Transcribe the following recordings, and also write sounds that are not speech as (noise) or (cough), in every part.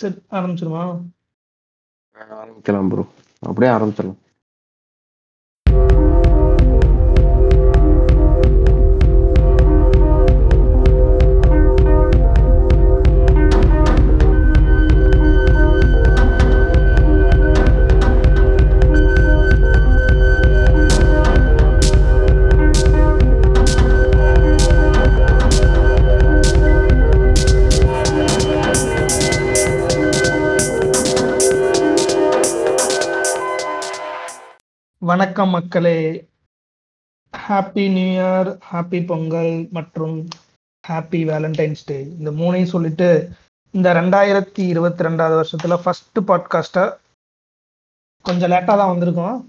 சரி ஆரம்பிச்சிருமா? ஆரம்பிக்கலாம் ப்ரோ அப்படியே ஆரம்பிச்சிடலாம். வணக்கம் மக்களே. Happy new year happy Pongal மற்றும் ஹாப்பி வேலண்டைன்ஸ் டே இந்த மூணையும் சொல்லிட்டு இந்த ரெண்டாயிரத்தி இருபத்தி ரெண்டாவது வருஷத்துல ஃபர்ஸ்ட் பாட்காஸ்டா கொஞ்சம் லேட்டா தான் வந்திருக்கோம்.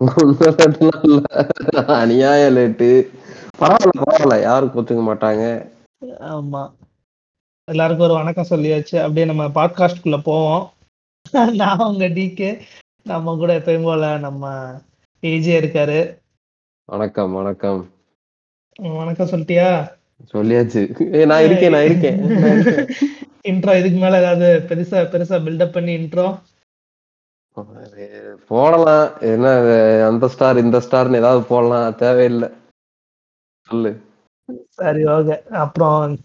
(laughs) அநியாய லேட்டு பரவாயில்ல பரவாயில்ல. யாரும் கொத்துக்க மாட்டாங்க. ஆமா. எல்லாருக்கும் ஒரு வணக்கம் சொல்லியாச்சு. அப்படியே நம்ம பாட்காஸ்ட்குள்ள போவோம். நான் உங்க டிகே நம்ம கூட எப்பயும் போல நம்ம ஏஜே இருக்காரு. வணக்கம் வணக்கம். வணக்கம் சொல்லிட்டியா? சொல்லியாச்சு. நான் இருக்கேன் நான் இருக்கேன். (laughs) இன்ட்ரோ இதுக்கு மேல ஏதாவது பெருசா பெருசா பில்டப் பண்ணி இன்ட்ரோ போடலாம். என்ன அந்த ஸ்டார் இந்த ஸ்டார்னு ஏதாவது போடலாம். தேவையில்லை. சொல்லு. சரி ஓகே அப்புறம்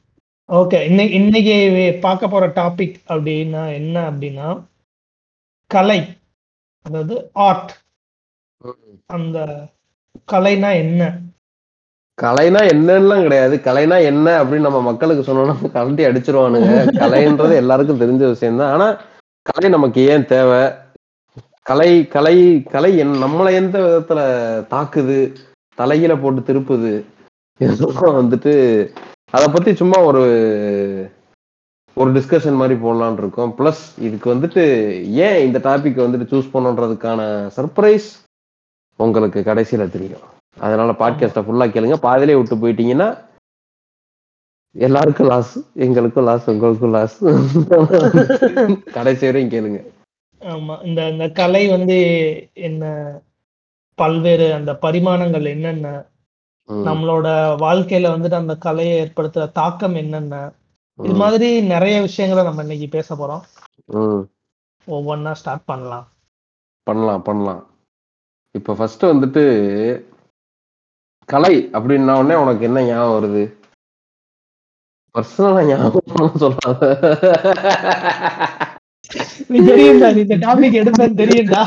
ஓகே இன்னைக்கு இன்னைக்கு பார்க்க போற டாபிக் அப்படின்னா என்ன அப்படின்னா கலை. அதாவது ஆர்ட் அந்த கலைனா என்ன? கலைனா என்னன்னுலாம் கிடையாது. கலைனா என்ன அப்படின்னு நம்ம மக்களுக்கு சொன்னோம்னா கலட்டி அடிச்சிருவானுங்க. கலைன்றது எல்லாருக்கும் தெரிஞ்ச விஷயம் தான் ஆனா கலை நமக்கு ஏன் தேவை? கலை கலை கலை என் நம்மளை எந்த விதத்துல தாக்குது? தலையில போட்டு திருப்புது? இதெல்லாம் வந்துட்டு அதை பத்தி சும்மா ஒரு ஒரு டிஸ்கஷன் மாதிரி போடலாம்னு இருக்கோம். ப்ளஸ் இதுக்கு வந்துட்டு ஏன் இந்த டாபிக் வந்துட்டு சூஸ் பண்ணுன்றதுக்கான சர்ப்ரைஸ் உங்களுக்கு கடைசியில தெரியும். அதனால பாட்காஸ்ட்டை ஃபுல்லா கேளுங்க. பாதிலே விட்டு போயிட்டீங்கன்னா எல்லாருக்கும் லாஸ் எங்களுக்கும் லாஸ் உங்களுக்கும் லாஸ் (laughs) கடைசி வரையும் கேளுங்க. ஆமா. இந்த இந்த கலை வந்து என்ன பல்வேறு அந்த பரிமாணங்கள் என்னென்ன நம்மளோட வாழ்க்கையில வந்துட்டு அந்த கலையை ஏற்படுத்துற தாக்கம் என்னென்ன இது மாதிரி நிறைய விஷயங்களை நம்ம இன்னைக்கு பேச போறோம். ம். ஒவ்வொன்றா ஸ்டார்ட் பண்ணலாம். பண்ணலாம் பண்ணலாம். இப்ப ஃபர்ஸ்ட் வந்துட்டு கலை அப்படின்ன உடனே உனக்கு என்ன ஞாபகம் வருது? பர்சனலா ஞாபகம் சொல்லாத. நீ தெரியும்டா நீ இந்த டாபிக் எடுப்பேன்னு தெரியும்டா.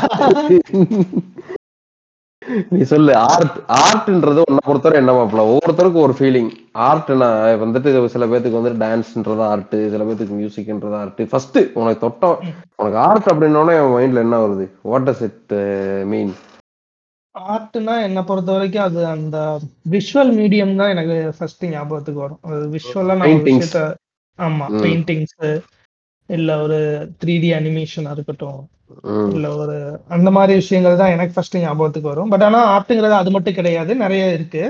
நீ சொல்லு ஆர்ட் ஆர்ட்ன்றது உன்னை பொறுத்தவரை என்ன மாப்பிள? ஒவ்வொருத்தருக்கும் ஒரு ஃபீலிங் ஆர்ட்னா வந்துட்டு சில பேத்துக்கு வந்து டான்ஸ்ன்றது ஆர்ட் சில பேத்துக்கு மியூசிக்ன்றது ஆர்ட் ஃபர்ஸ்ட் உனக்கு தொட்டம் உனக்கு ஆர்ட் அப்படின்னோடனே மைண்ட்ல என்ன வருது? வாட் டஸ் இட் மீன் ஆர்ட்னா என்னை பொறுத்த வரைக்கும் அது அந்த விஷுவல் மீடியம் தான் எனக்கு ஃபர்ஸ்ட் ஞாபகத்துக்கு வரும் அது விஷுவலா நான். விஷயத்த ஆமா. பெயிண்டிங்ஸ் இல்ல ஒரு த்ரீ டி அனிமேஷனா இருக்கட்டும் இல்ல ஒரு அந்த மாதிரி விஷயங்கள் தான் எனக்கு ஃபர்ஸ்ட் ஞாபகத்துக்கு வரும் பட் ஆனா ஆர்ட்டுங்கிறது அது மட்டும் கிடையாது நிறைய இருக்கு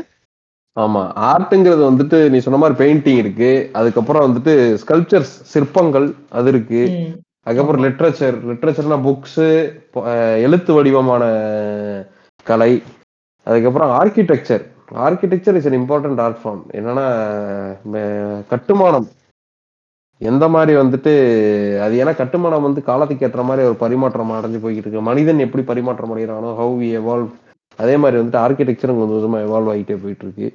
ஆமா ஆர்ட்ங்கிறது வந்துட்டு நீ சொன்ன மாதிரி பெயிண்டிங் இருக்கு அதுக்கப்புறம் வந்துட்டு ஸ்கல்ப்சர்ஸ் சிற்பங்கள் அது இருக்கு அதுக்கப்புறம். லிட்ரேச்சர் லிட்ரேச்சர்னா புக்ஸ் எழுத்து வடிவமான கலை அதுக்கப்புறம் architecture architecture is an important art form என்னன்னா கட்டுமானம். எந்த மாதிரி வந்துட்டு அது ஏன்னா கட்டுமானம் வந்து காலத்துக்கு ஏற்ற மாதிரி ஒரு பரிமாற்றம் அடைஞ்சு போய்கிட்டு இருக்கு மனிதன் எப்படி பரிமாற்றம் அடைகிறானோ ஹவு வி எவால்வ் அதே மாதிரி வந்துட்டு ஆர்கிடெக்சரும் கொஞ்சம் கொஞ்சமா எவால்வ் ஆகிட்டே போயிட்டு இருக்கு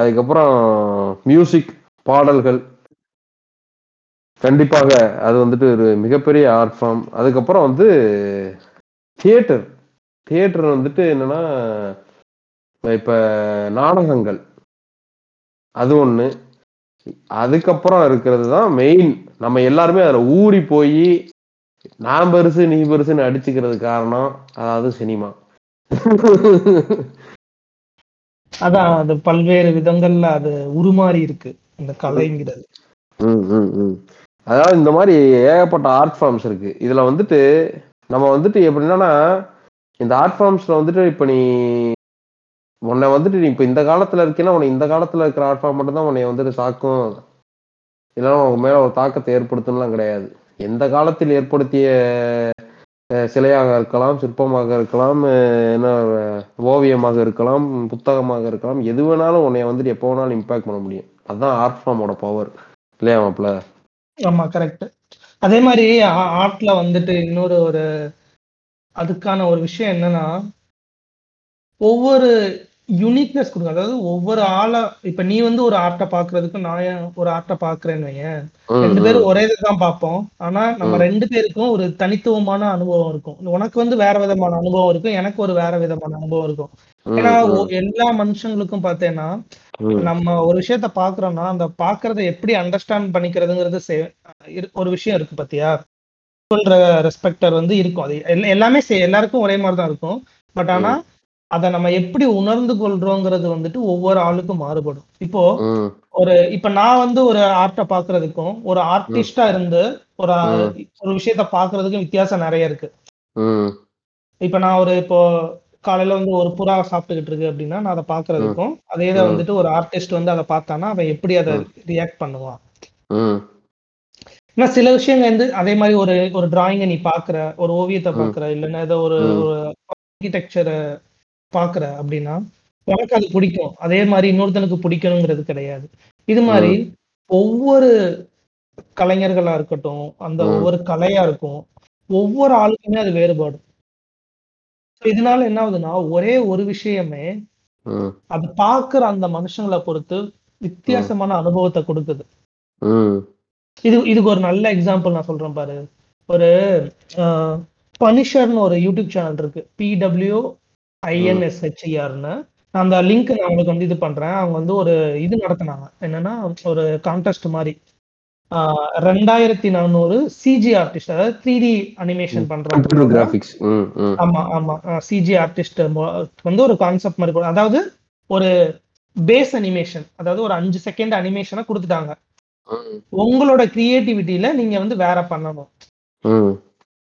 அதுக்கப்புறம் மியூசிக் பாடல்கள். கண்டிப்பாக அது வந்துட்டு ஒரு மிகப்பெரிய ஆர்ட் ஃபார்ம் அதுக்கப்புறம் வந்து தியேட்டர் தியேட்டர் வந்துட்டு என்னன்னா இப்ப நாடகங்கள். அது ஒண்ணு. அதுக்கப்புறம் இருக்கிறது தான் மெயின் நம்ம எல்லாருமே அதுல ஊறி போய் நான் பெருசு நீ பெருசுன்னு அடிச்சுக்கிறது காரணம் அதாவது சினிமா. அதான் அது பல்வேறு விதங்கள்ல அது உருமாறி இருக்கு இந்த கலைங்கிறது. அதாவது இந்த மாதிரி ஏகப்பட்ட ஆர்ட் ஃபார்ம்ஸ் இருக்கு. இதுல வந்துட்டு நம்ம வந்துட்டு எப்படின்னா இந்த ஆர்ட் ஃபார்ம்ஸ்ல வந்துட்டு இப்ப நீ உன்னை வந்துட்டு நீ இப்ப இந்த காலத்துல இருக்கேன்னா உன்னை இந்த காலத்துல இருக்கிற ஆர்ட் ஃபார்ம் மட்டும் தான் உன்னை வந்துட்டு தாக்கும். இல்லைன்னா உங்க மேல ஒரு தாக்கத்தை ஏற்படுத்தணும்லாம் கிடையாது. எந்த காலத்தில் ஏற்படுத்திய சிலையாக இருக்கலாம் சிற்பமாக இருக்கலாம் என்ன ஓவியமாக இருக்கலாம் புத்தகமாக இருக்கலாம் எது வேணாலும் உன்னை வந்துட்டு எப்போ வேணாலும் இம்பாக்ட் பண்ண முடியும். அதுதான் ஆர்ட் ஃபார்மோட பவர் இல்லையா மாப்பிள்ள? ஆமா கரெக்ட் அதே மாதிரி ஆர்ட்ல வந்துட்டு இன்னொரு ஒரு அதுக்கான ஒரு விஷயம் என்னன்னா ஒவ்வொரு யூனிக்னஸ் கொடுக்கும் அதாவது ஒவ்வொரு ஆளா இப்ப நீ வந்து ஒரு ஆர்ட்டை பாக்குறதுக்கு நான் ஒரு ஆர்ட்டை பாக்குறேன்னு ரெண்டு பேரும் ஒரே இதுதான் பார்ப்போம் ஆனா நம்ம ரெண்டு பேருக்கும் ஒரு தனித்துவமான அனுபவம் இருக்கும். உனக்கு வந்து வேற விதமான அனுபவம் இருக்கும் எனக்கு ஒரு வேற விதமான அனுபவம் இருக்கும். ஏன்னா எல்லா மனுஷங்களுக்கும் பார்த்தேன்னா நம்ம ஒரு விஷயத்த பாக்குறோம்னா அந்த பாக்குறத எப்படி அண்டர்ஸ்டாண்ட் பண்ணிக்கிறதுங்கிறது ஒரு விஷயம் இருக்கு பாத்தியா? சொல்ற ரெஸ்பெக்டர் வந்து இருக்கும். அது எல்லா- எல்லாமே எல்லாருக்கும் ஒரே மாதிரி தான் இருக்கும். பட் ஆனா அதை நம்ம எப்படி உணர்ந்து கொள்றோங்கிறது வந்துட்டு ஒவ்வொரு ஆளுக்கும் மாறுபடும். இப்போ ஒரு இப்ப நான் வந்து ஒரு ஆர்ட்டை பாக்குறதுக்கும் ஒரு ஆர்டிஸ்டா இருந்து ஒரு ஒரு விஷயத்த பாக்குறதுக்கும் வித்தியாசம் நிறைய இருக்கு. இப்ப நான் ஒரு இப்போ காலையில வந்து ஒரு புறா சாப்பிட்டுக்கிட்டு இருக்கு அப்படின்னா நான் அதை பாக்குறதுக்கும் அதே ம், வந்துட்டு ஒரு ஆர்டிஸ்ட் வந்து அதை பார்த்தானா அவன் எப்படி அதை ரியாக்ட் பண்ணுவான்? ஏன்னா சில விஷயங்கள் வந்து அதே மாதிரி ஒரு ஒரு டிராயிங்கை நீ பாக்குற ஒரு ஓவியத்தை பாக்குற இல்லைன்னா ஏதோ ஒரு ஆர்கிடெக்சரை பாக்குற அப்படின்னா உனக்கு அது பிடிக்கும். அதே மாதிரி இன்னொருத்தனுக்கு பிடிக்கணுங்கிறது கிடையாது. இது மாதிரி ஒவ்வொரு கலைஞர்களா இருக்கட்டும் அந்த ஒவ்வொரு கலையா இருக்கும் ஒவ்வொரு ஆளுக்குமே அது வேறுபாடும் இதனால என்ன ஆகுதுன்னா ஒரே ஒரு விஷயமே அது பாக்குற அந்த மனுஷங்களை பொறுத்து வித்தியாசமான அனுபவத்தை கொடுக்குது. இது இதுக்கு ஒரு நல்ல எக்ஸாம்பிள் நான் சொல்றேன் பாரு. ஒரு பனிஷர்னு ஒரு யூடியூப் சேனல் இருக்கு. பிடபிள்யூ ஐஎன்எஸ்ஹெச்இஆர்னு நான் அந்த லிங்க் நான் உங்களுக்கு வந்து இது பண்றேன். அவங்க வந்து ஒரு இது நடத்துனாங்க. என்னன்னா ஒரு கான்டெஸ்ட் மாதிரி. ரெண்டாயிரத்தி நானூறு சிஜி ஆர்டிஸ்ட் அதாவது த்ரீ டி அனிமேஷன் ம், ஆமா ஆமா. சிஜி ஆர்டிஸ்ட் வந்து ஒரு கான்செப்ட் மாதிரி. அதாவது ஒரு பேஸ் அனிமேஷன் அதாவது ஒரு அஞ்சு செகண்ட் அனிமேஷனை கொடுத்துட்டாங்க. உங்களோட கிரியேட்டிவிட்டியில நீங்க வந்து வேற பண்ணணும்.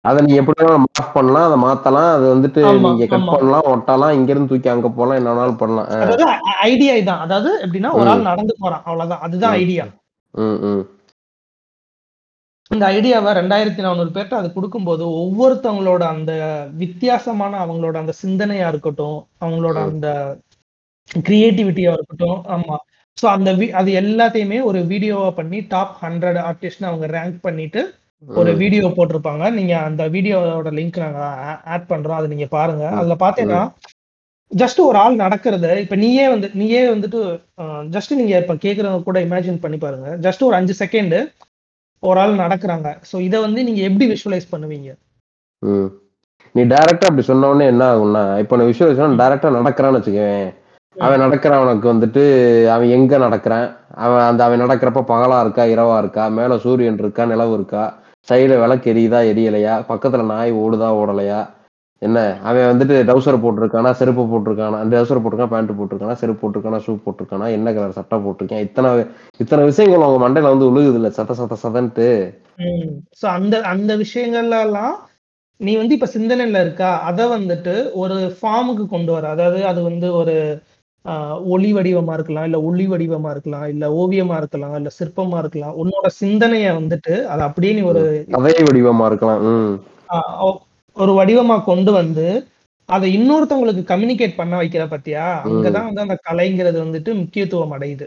அதை நீங்க எப்படி மார்க் பண்ணலாம் அதை மாத்தலாம் அது வந்துட்டு நீங்க கட் பண்ணலாம் ஒட்டலாம் இங்க இருந்து தூக்கி அங்க போலாம் என்ன வேணாலும் பண்ணலாம். அதாவது ஐடியா இதான். அதாவது எப்படின்னா ஒரு ஆள் நடந்து போறான். அவ்வளவுதான். அதுதான் ஐடியா இந்த ஐடியாவை ரெண்டாயிரத்தி நானூறு பேர்ட்ட அது கொடுக்கும்போது ஒவ்வொருத்தவங்களோட அந்த வித்தியாசமான அவங்களோட அந்த சிந்தனையா இருக்கட்டும் அவங்களோட அந்த கிரியேட்டிவிட்டியா இருக்கட்டும் ஆமா. ஸோ அந்த அது எல்லாத்தையுமே ஒரு வீடியோவா பண்ணி டாப் ஹண்ட்ரட் ஆர்டிஸ்ட்னு அவங்க ரேங்க் பண்ணிட்டு ஒரு வீடியோ போட்டிருப்பாங்க. நீங்க அந்த வீடியோவோட லிங்க் நாங்க ஆட் பண்றோம். அதை நீங்க பாருங்க. அதுல பாத்தீங்கன்னா ஜஸ்ட் ஒரு ஆள் நடக்கிறது. இப்ப நீயே வந்து நீயே வந்துட்டு ஜஸ்ட் நீங்க இப்ப கேக்குறவங்க கூட இமேஜின் பண்ணி பாருங்க. ஜஸ்ட் ஒரு அஞ்சு செகண்ட் ஒரு ஆள் நடக்கிறாங்க. ஸோ இதை வந்து நீங்க எப்படி விஷுவலைஸ் பண்ணுவீங்க. நீ டைரக்டா அப்படி சொன்ன உடனே என்ன ஆகும்னா இப்போ நான் விஷயம் டைரக்டா நடக்கிறான்னு வச்சுக்கவேன் அவன் நடக்கிறவனுக்கு வந்துட்டு அவன் எங்க நடக்கிறான்? அவன் அந்த அவன் நடக்கிறப்ப பகலா இருக்கா இரவா இருக்கா மேல சூரியன் இருக்கா நிலவு இருக்கா? சைடுல விளக்கு எரியுதா எரியலையா? பக்கத்துல நாய் ஓடுதா ஓடலையா? என்ன? அவன் வந்துட்டு டவுசர் போட்டிருக்கானா செருப்பு போட்டிருக்கானா டவுசர் போட்டிருக்கான் பேண்ட் போட்டிருக்கானா செருப்பு போட்டிருக்கானா ஷூ போட்டிருக்கானா என்ன கலர் சட்டை போட்டிருக்கேன்? இத்தனை இத்தனை விஷயங்கள் அவங்க மண்டையில வந்து உழுகுது இல்ல சத சத சதன்ட்டு. சோ அந்த அந்த விஷயங்கள்ல எல்லாம் நீ வந்து இப்ப சிந்தனையில இருக்கா? அதை வந்துட்டு ஒரு ஃபார்முக்கு கொண்டு வர அதாவது அது வந்து ஒரு ஒளி வடிவமா இருக்கலாம் இல்ல ஒளி வடிவமா இருக்கலாம் இல்ல ஓவியமா இருக்கலாம் இல்ல சிற்பமா இருக்கலாம். உன்னோட சிந்தனைய வந்துட்டு அதை அப்படியே நீ ஒரு கதை வடிவமா இருக்கலாம் ஒரு வடிவமா கொண்டு வந்து அதை இன்னொருத்தவங்களுக்கு கம்யூனிகேட் பண்ண வைக்கிற பத்தியா? அங்கதான் வந்து அந்த கலைங்கிறது வந்துட்டு முக்கியத்துவம் அடையுது.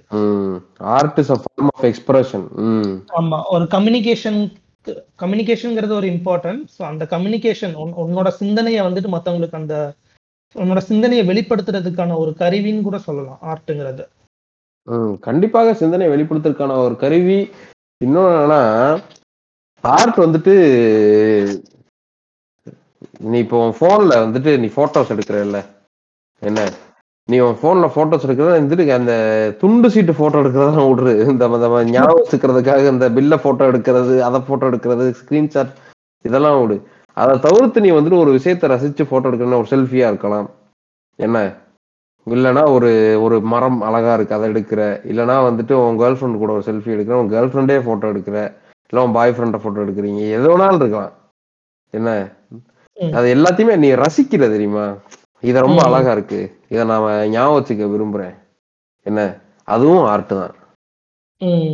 Art is form of expression ஆமா ஒரு கம்யூனிகேஷன் கம்யூனிகேஷன்ங்கிறது ஒரு இம்பார்ட்டன்ட் ஸோ அந்த கம்யூனிகேஷன் உன்னோட சிந்தனையை வந்துட்டு மத்தவங்களுக்கு அந்த நம்மளோட சிந்தனையை வெளிப்படுத்துறதுக்கான ஒரு கருவின்னு கூட சொல்லலாம் ஆர்ட்டுங்கிறது. கண்டிப்பாக சிந்தனை வெளிப்படுத்துறதுக்கான ஒரு கருவி. இன்னொன்னு என்னன்னா ஆர்ட் வந்துட்டு நீ இப்போ உன் போன்ல வந்துட்டு நீ போட்டோஸ் எடுக்கிறல்ல என்ன? நீ உன் போன்ல போட்டோஸ் எடுக்கிறத வந்துட்டு அந்த துண்டு சீட்டு போட்டோ எடுக்கிறதா விடுறு இந்த இந்த ஞாபகம் வச்சுக்கிறதுக்காக இந்த பில்ல போட்டோ எடுக்கிறது அதை போட்டோ எடுக்கிறது ஸ்கிரீன்ஷாட் இதெல்லாம் விடு. அதை தவிர்த்து நீ வந்துட்டு ஒரு விஷயத்தை ரசிச்சு போட்டோ எடுக்கணும்னா ஒரு செல்ஃபியா இருக்கலாம். என்ன? இல்லைன்னா ஒரு ஒரு மரம் அழகா இருக்கு அதை எடுக்கிற. இல்லைன்னா வந்துட்டு உன் கேர்ள் ஃப்ரெண்ட் கூட ஒரு செல்ஃபி எடுக்கிற உன் கேர்ள் ஃப்ரெண்டே போட்டோ எடுக்கிற. இல்லை உன் பாய் ஃப்ரெண்டை போட்டோ எடுக்கிறீங்க. எது வேணாலும் இருக்கலாம். என்ன. அது எல்லாத்தையுமே நீ ரசிக்கிற தெரியுமா? இது ரொம்ப. அழகா இருக்கு. இதை நாம ஞாபகம் வச்சுக்க விரும்புறேன். என்ன? அதுவும் ஆர்ட் தான்.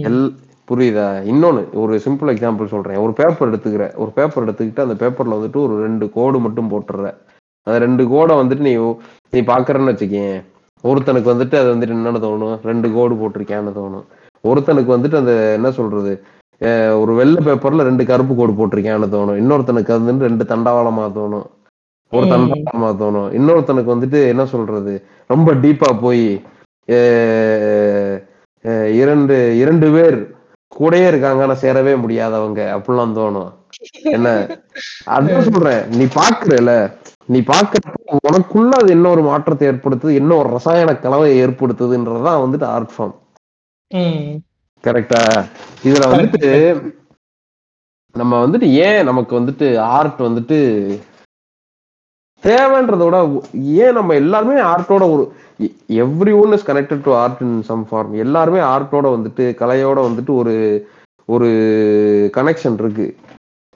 எல் புரியுதா? இன்னொன்னு ஒரு சிம்பிள் எக்ஸாம்பிள் சொல்றேன். ஒரு பேப்பர் எடுத்துக்கிற ஒரு பேப்பர் எடுத்துக்கிட்டு அந்த பேப்பர்ல வந்துட்டு ஒரு ரெண்டு கோடு மட்டும் போட்டுற அந்த ரெண்டு கோடை வந்துட்டு நீ நீ பாக்குறன்னு வச்சுக்கேன் ஒருத்தனுக்கு வந்துட்டு அது வந்துட்டு என்னன்னு தோணும்? ரெண்டு கோடு போட்டிருக்கேன்னு தோணும். ஒருத்தனுக்கு வந்துட்டு அந்த என்ன சொல்றது ஒரு வெள்ளை பேப்பர்ல ரெண்டு கருப்பு கோடு போட்டிருக்கேன்னு தோணும். இன்னொருத்தனுக்கு வந்து ரெண்டு தண்டவாளமா தோணும். ஒரு ம். தண்டவாளமா தோணும். இன்னொருத்தனுக்கு வந்துட்டு என்ன சொல்றது ரொம்ப டீப்பா போய் இரண்டு இரண்டு பேர் கூடயே இருக்காங்க ஆனா சேரவே முடியாதவங்க. அப்படிலாம் தோணும். என்ன? அதான் சொல்றேன். நீ பாக்குறல நீ பாக்குறப்ப உனக்குள்ள அது என்ன ஒரு மாற்றத்தை ஏற்படுத்துது என்ன ஒரு ரசாயன கலவையை ஏற்படுத்துதுன்றதுதான் வந்துட்டு ஆர்ட் ஃபார்ம் கரெக்டா இதுல வந்துட்டு நம்ம வந்துட்டு ஏன் நமக்கு வந்துட்டு ஆர்ட் வந்துட்டு தேவைன்றத விட ஏன் நம்ம எல்லாருமே ஆர்ட்டோட ஒரு everyone is connected to art in some form எல்லாருமே ஆர்ட்டோட வந்துட்டு கலையோட வந்துட்டு ஒரு ஒரு கனெக்ஷன் இருக்கு.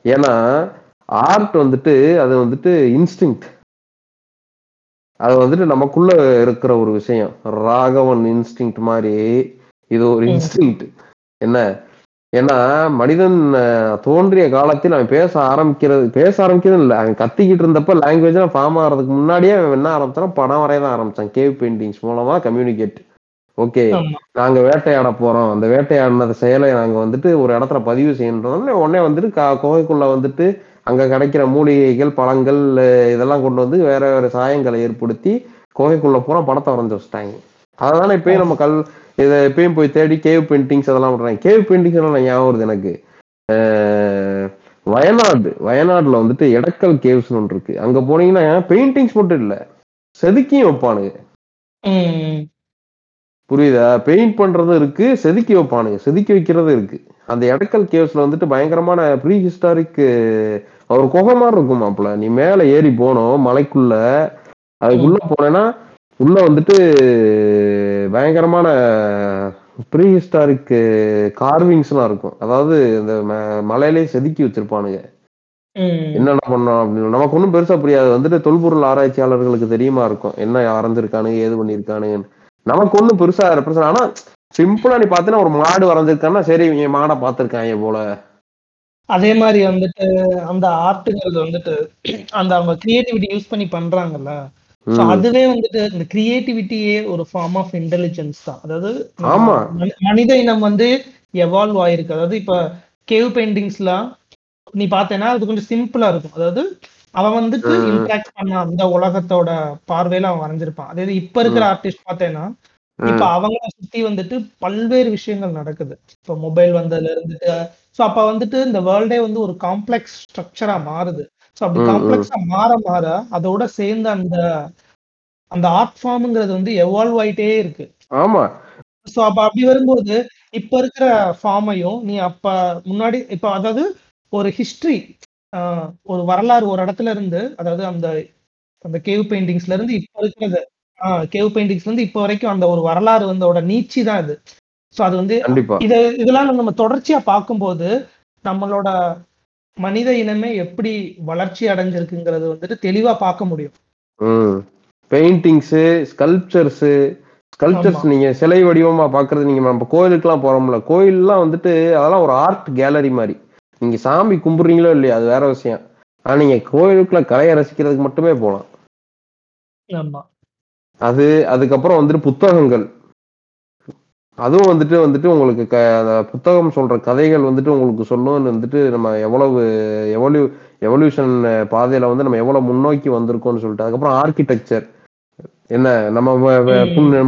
ஏன்னா ஆர்ட் வந்துட்டு அது வந்துட்டு இன்ஸ்டிங் அது வந்துட்டு நமக்குள்ள இருக்கிற ஒரு விஷயம். ராகவன் இன்ஸ்டிங் மாதிரி இது ஒரு. இன்ஸ்டிங் என்ன? ஏன்னா மனிதன் தோன்றிய காலத்தில் அவன் பேச ஆரம்பிக்கிறது பேச ஆரம்பிக்கிறது இல்லை. அவன் கத்திக்கிட்டு இருந்தப்ப லாங்குவேஜ் ஃபார்ம் ஆகிறதுக்கு முன்னாடியே அவன் என்ன ஆரம்பிச்சான் படம் வரைய தான் ஆரம்பிச்சான். கேவ் பெயிண்டிங்ஸ் மூலமா கம்யூனிகேட் ஓகே. நாங்க வேட்டையாட போறோம். அந்த வேட்டையாடினது செயலை நாங்க வந்துட்டு ஒரு இடத்துல பதிவு செய்யறோம்னு உடனே வந்துட்டு கா- குகைக்குள்ள வந்துட்டு அங்க கிடைக்கிற மூலிகைகள் பழங்கள் இதெல்லாம் கொண்டு வந்து வேற வேற சாயங்களை ஏற்படுத்தி குகைக்குள்ள பூரா படத்தை வரைஞ்சு வச்சுட்டாங்க. அதனால இப்பயும் நம்ம கல் இதை எப்பயும் போய் தேடி கேவ் பெயிண்டிங்ஸ் அதெல்லாம் விடுறாங்க. கேவ் பெயிண்டிங்ஸ் எல்லாம் ஞாபகம் வருது எனக்கு. வயநாடு. வயநாடுல வந்துட்டு எடக்கல் கேவ்ஸ்னு ஒன்று இருக்கு. அங்க போனீங்கன்னா பெயிண்டிங்ஸ் மட்டும் இல்ல செதுக்கியும் வைப்பானுங்க. புரியுதா? பெயிண்ட் பண்றதும் இருக்கு செதுக்கி வைப்பானுங்க. செதுக்கி வைக்கிறது இருக்கு. அந்த எடக்கல் கேவ்ஸ்ல வந்துட்டு பயங்கரமான ப்ரீ ஹிஸ்டாரிக் ஒரு குகை மாதிரி இருக்கும் மாப்பிள நீ மேல ஏறி போனோம் மலைக்குள்ள அதுக்குள்ள போனேன்னா உள்ள வந்துட்டு பயங்கரமான ப்ரீ ஹிஸ்டாரிக் கார்விங்ஸ்லாம் இருக்கும். அதாவது இந்த மலையிலேயே செதுக்கி வச்சிருப்பானுங்க. என்னென்ன பண்ணோம் அப்படின்னு நமக்கு ஒன்றும் பெருசா புரியாது. வந்துட்டு தொல்பொருள் ஆராய்ச்சியாளர்களுக்கு தெரியுமா இருக்கும். என்ன வரைஞ்சிருக்கானுங்க ஏது பண்ணியிருக்கானுங்கன்னு நமக்கு ஒன்றும் பெருசா ரெப்ரசன்ட் ஆனா சிம்பிளா நீ பார்த்தீங்கன்னா ஒரு மாடு வரைஞ்சிருக்கான்னா சரி இவங்க மாடை பார்த்திருக்காங்க போல. அதே மாதிரி வந்துட்டு அந்த ஆர்ட்டுங்கிறது வந்துட்டு அந்த அவங்க கிரியேட்டிவிட்டி யூஸ் பண்ணி பண்றாங்கல்ல? ம். அதுவே வந்துட்டு இந்த கிரியேட்டிவிட்டியே ஒரு ஃபார்ம் ஆஃப் இன்டெலிஜென்ஸ் தான். அதாவது மனித இனம் வந்து எவால்வ் ஆயிருக்கு. அதாவது இப்ப கேவ் பெயிண்டிங்ஸ்லாம் நீ பார்த்தேன்னா அது கொஞ்சம் சிம்பிளா இருக்கும். அதாவது அவன் வந்துட்டு. இன்ட்ராக்ட் பண்ண அந்த உலகத்தோட பார்வையில அவன் வரைஞ்சிருப்பான். அதே இது இப்ப இருக்கிற ஆர்டிஸ்ட் பார்த்தேன்னா இப்ப அவங்கள சுத்தி வந்துட்டு பல்வேறு விஷயங்கள் நடக்குது. இப்ப மொபைல் வந்ததுல இருந்துட்டு சோ அப்ப வந்துட்டு இந்த வேர்ல்டே வந்து ஒரு காம்ப்ளெக்ஸ் ஸ்ட்ரக்சரா மாறுது. சோ அப்படி. காம்ப்ளெக்ஸா மாற மாற அதோட சேர்ந்து அந்த அந்த ஆர்ட் ஃபார்ம்ங்கிறது வந்து எவால்வ் ஆயிட்டே இருக்கு. ஆமா. சோ அப்ப அப்படி வரும்போது இப்ப இருக்கிற ஃபார்மையும் நீ அப்ப முன்னாடி இப்ப அதாவது ஒரு ஹிஸ்டரி ஒரு வரலாறு ஒரு இடத்துல இருந்து அதாவது அந்த அந்த கேவ் பெயிண்டிங்ஸ்ல இருந்து இப்ப இருக்கிறது கேவ் பெயிண்டிங்ஸ்ல இருந்து இப்ப வரைக்கும் அந்த ஒரு வரலாறு வந்தோட நீச்சி தான் இது. சோ அது வந்து இத இதெல்லாம் நம்ம தொடர்ச்சியா பார்க்கும்போது நம்மளோட மனித இனமே எப்படி வளர்ச்சி அடைஞ்சிருக்குங்கிறது வந்துட்டு தெளிவா பார்க்க முடியும். Paintings sculptures sculptures. நீங்க சிலை வடிவமா பாக்குறது நீங்க நம்ம கோயிலுக்குலாம் போறோம்ல கோயில்லாம் வந்துட்டு அதெல்லாம் ஒரு ஆர்ட் கேலரி மாதிரி. நீங்க சாமி கும்பிடுறீங்களோ இல்லையா அது வேற விஷயம். ஆனா நீங்க கோயிலுக்குள்ள கலையை ரசிக்கிறதுக்கு மட்டுமே போகலாம் அது அதுக்கப்புறம் வந்துட்டு புத்தகங்கள். அதுவும் வந்துட்டு வந்துட்டு உங்களுக்கு க அந்த புத்தகம் சொல்ற கதைகள் வந்துட்டு உங்களுக்கு சொல்லணும்னு வந்துட்டு நம்ம எவ்வளவு எவல்யூ எவல்யூஷன் பாதையில வந்து நம்ம எவ்வளவு முன்னோக்கி வந்திருக்கோம்னு சொல்லிட்டு அதுக்கப்புறம் ஆர்கிடெக்சர் என்ன நம்ம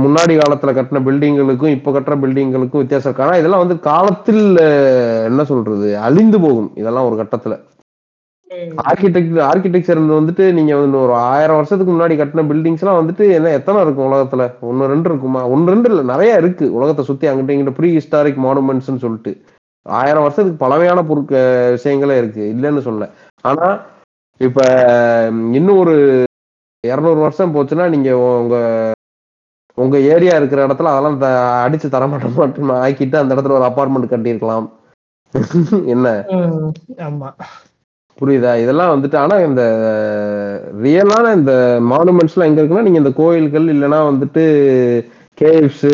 முன்னாடி காலத்துல கட்டின பில்டிங்களுக்கும் இப்ப கட்டுற பில்டிங்களுக்கும் வித்தியாசம் இருக்கு. ஆனா இதெல்லாம் வந்து காலத்தில் என்ன சொல்றது அழிந்து போகும். இதெல்லாம் ஒரு கட்டத்துல. ஆர்கிடெக்ட் ஆர்கிடெக்சர் வந்துட்டு நீங்க ஒரு ஆயிரம் வருஷத்துக்கு முன்னாடி கட்டின பில்டிங்ஸ் எல்லாம் வந்துட்டு என்ன எத்தனை இருக்கும் உலகத்துல? ஒன்னு ரெண்டு இருக்குமா? ஒன்னு ரெண்டு இல்ல நிறைய இருக்கு. உலகத்தை சுத்தி அங்கிட்ட இங்கிட்ட ப்ரீ ஹிஸ்டாரிக் மானுமெண்ட்ஸ்னு சொல்லிட்டு. ஆயிரம் வருஷத்துக்கு பழமையான பொருட்க விஷயங்களே இருக்கு. இல்லைன்னு சொல்ல ஆனா இப்ப இன்னும் ஒரு இருநூறு வருஷம் போச்சுன்னா நீங்க உங்க உங்க ஏரியா இருக்கிற இடத்துல அதெல்லாம் த- அடிச்சு தரமாட்ட மாட்டோம்? ஆக்கிட்டு அந்த இடத்துல ஒரு அபார்ட்மெண்ட் கட்டியிருக்கலாம். (laughs) என்ன? ஆமா. புரியுதா? இதெல்லாம் வந்துட்டு ஆனா இந்த ரியலான இந்த மானுமெண்ட்ஸ்லாம் எங்க இருக்குன்னா நீங்க இந்த கோயில்கள் இல்லைன்னா வந்துட்டு கேவ்ஸ்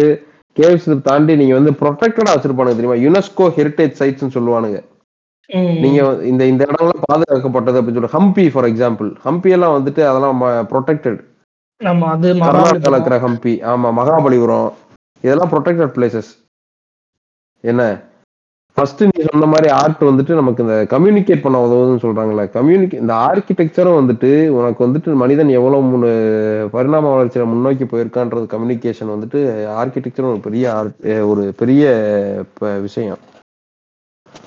கேவ்ஸ் தாண்டி நீங்க வந்து ப்ரொடெக்டடா வச்சிருப்பானுங்க தெரியுமா? யுனெஸ்கோ ஹெரிட்டேஜ் சைட்ஸ்னு சொல்லுவானுங்க. நீங்க இந்த இந்த இடங்கள்லாம் பாதுகாக்கப்பட்டது அப்படின்னு சொல்லி ஹம்பி ஃபார் எக்ஸாம்பிள் ஹம்பி எல்லாம் வந்துட்டு அதெல்லாம் ப்ரொடெக்டட் கர்நாடகால. இருக்கிற ஹம்பி ஆமா மகாபலிபுரம். இதெல்லாம் ப்ரொடெக்டட் பிளேசஸ் என்ன? ஃபர்ஸ்ட் நீ சொன்ன மாதிரி ஆர்ட் வந்துட்டு நமக்கு இந்த கம்யூனிகேட் பண்ண உதவுதுன்னு சொல்றாங்கல்ல. கம்யூனிகே இந்த ஆர்கிடெக்சரும் வந்துட்டு உனக்கு வந்துட்டு மனிதன் எவ்வளவு முன்னு பரிணாம வளர்ச்சியில முன்னோக்கி போயிருக்கான்றது கம்யூனிகேஷன் வந்துட்டு ஆர்கிடெக்சர் ஒரு பெரிய அஹ் ஒரு பெரிய விஷயம்.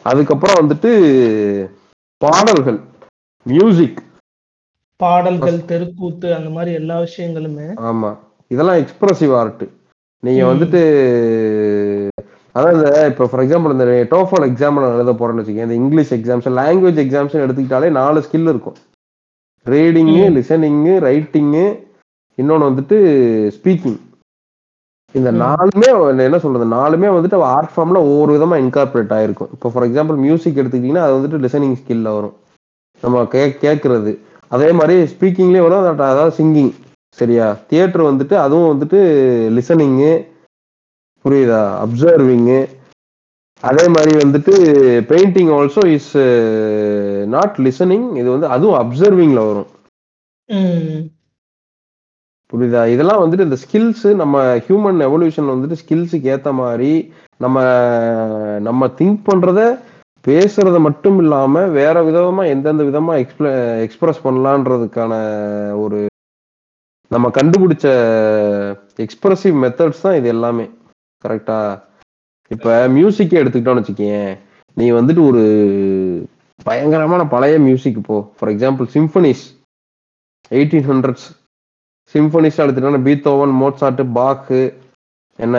அதுக்கப்புறம் வந்துட்டு பாடல்கள் மியூசிக் பாடல்கள் தெருக்கூத்து அந்த மாதிரி எல்லா விஷயங்களுமே ஆமா. இதெல்லாம் எக்ஸ்பிரசிவ் ஆர்ட் நீங்க. வந்துட்டு அதாவது இப்போ ஃபார் எக்ஸாம்பிள் இந்த டோஃபல் எக்ஸாம் நான் எழுத போறேன்னு வச்சுக்கேன் இந்த இங்கிலீஷ் எக்ஸாம்ஸ் லாங்குவேஜ் எக்ஸாம்ஸ் எடுத்துக்கிட்டாலே நாலு ஸ்கில் இருக்கும். ரீடிங்கு. லிசனிங்கு ரைட்டிங்கு இன்னொன்று வந்துட்டு ஸ்பீக்கிங் இந்த. நாலுமே என்ன சொல்றது நாலுமே வந்துட்டு ஆர்ட் ஃபார்ம்ல ஒவ்வொரு விதமா இன்கார்பரேட் ஆயிருக்கும். இப்போ ஃபார் எக்ஸாம்பிள் மியூசிக் எடுத்துக்கிட்டீங்கன்னா அது வந்துட்டு லிசனிங் ஸ்கில்ல வரும். நம்ம கே கேட்கறது அதே மாதிரி ஸ்பீக்கிங்லேயே வரும் அதாவது- அதாவது சிங்கிங் சரியா? தியேட்டர் வந்துட்டு அதுவும் வந்துட்டு லிசனிங்கு புரியுதா? அப்சர்விங்கு அதே மாதிரி வந்துட்டு painting also is not listening இது வந்து அதுவும் அப்சர்விங்ல வரும். புரியுதா? இதெல்லாம் வந்துட்டு இந்த ஸ்கில்ஸ் நம்ம ஹியூமன் எவல்யூஷன் வந்துட்டு ஸ்கில்ஸுக்கு ஏத்த மாதிரி நம்ம நம்ம திங்க் பண்றத பேசுறத மட்டும் இல்லாம வேற விதமா எந்தெந்த விதமா எக்ஸ்பிர எக்ஸ்பிரஸ் பண்ணலான்றதுக்கான ஒரு நம்ம கண்டுபிடிச்ச எக்ஸ்பிரசிவ் மெத்தட்ஸ் தான் இது எல்லாமே. கரெக்டா இப்ப மியூசிக்கே எடுத்துக்கிட்டோம்னு வச்சுக்கேன் நீ வந்துட்டு ஒரு பயங்கரமான பழைய மியூசிக் போ. For example symphonies eighteen hundreds symphonies எடுத்துட்டோம்னா பீத்தோவன் மோட்சாட்டு பாக்கு என்ன?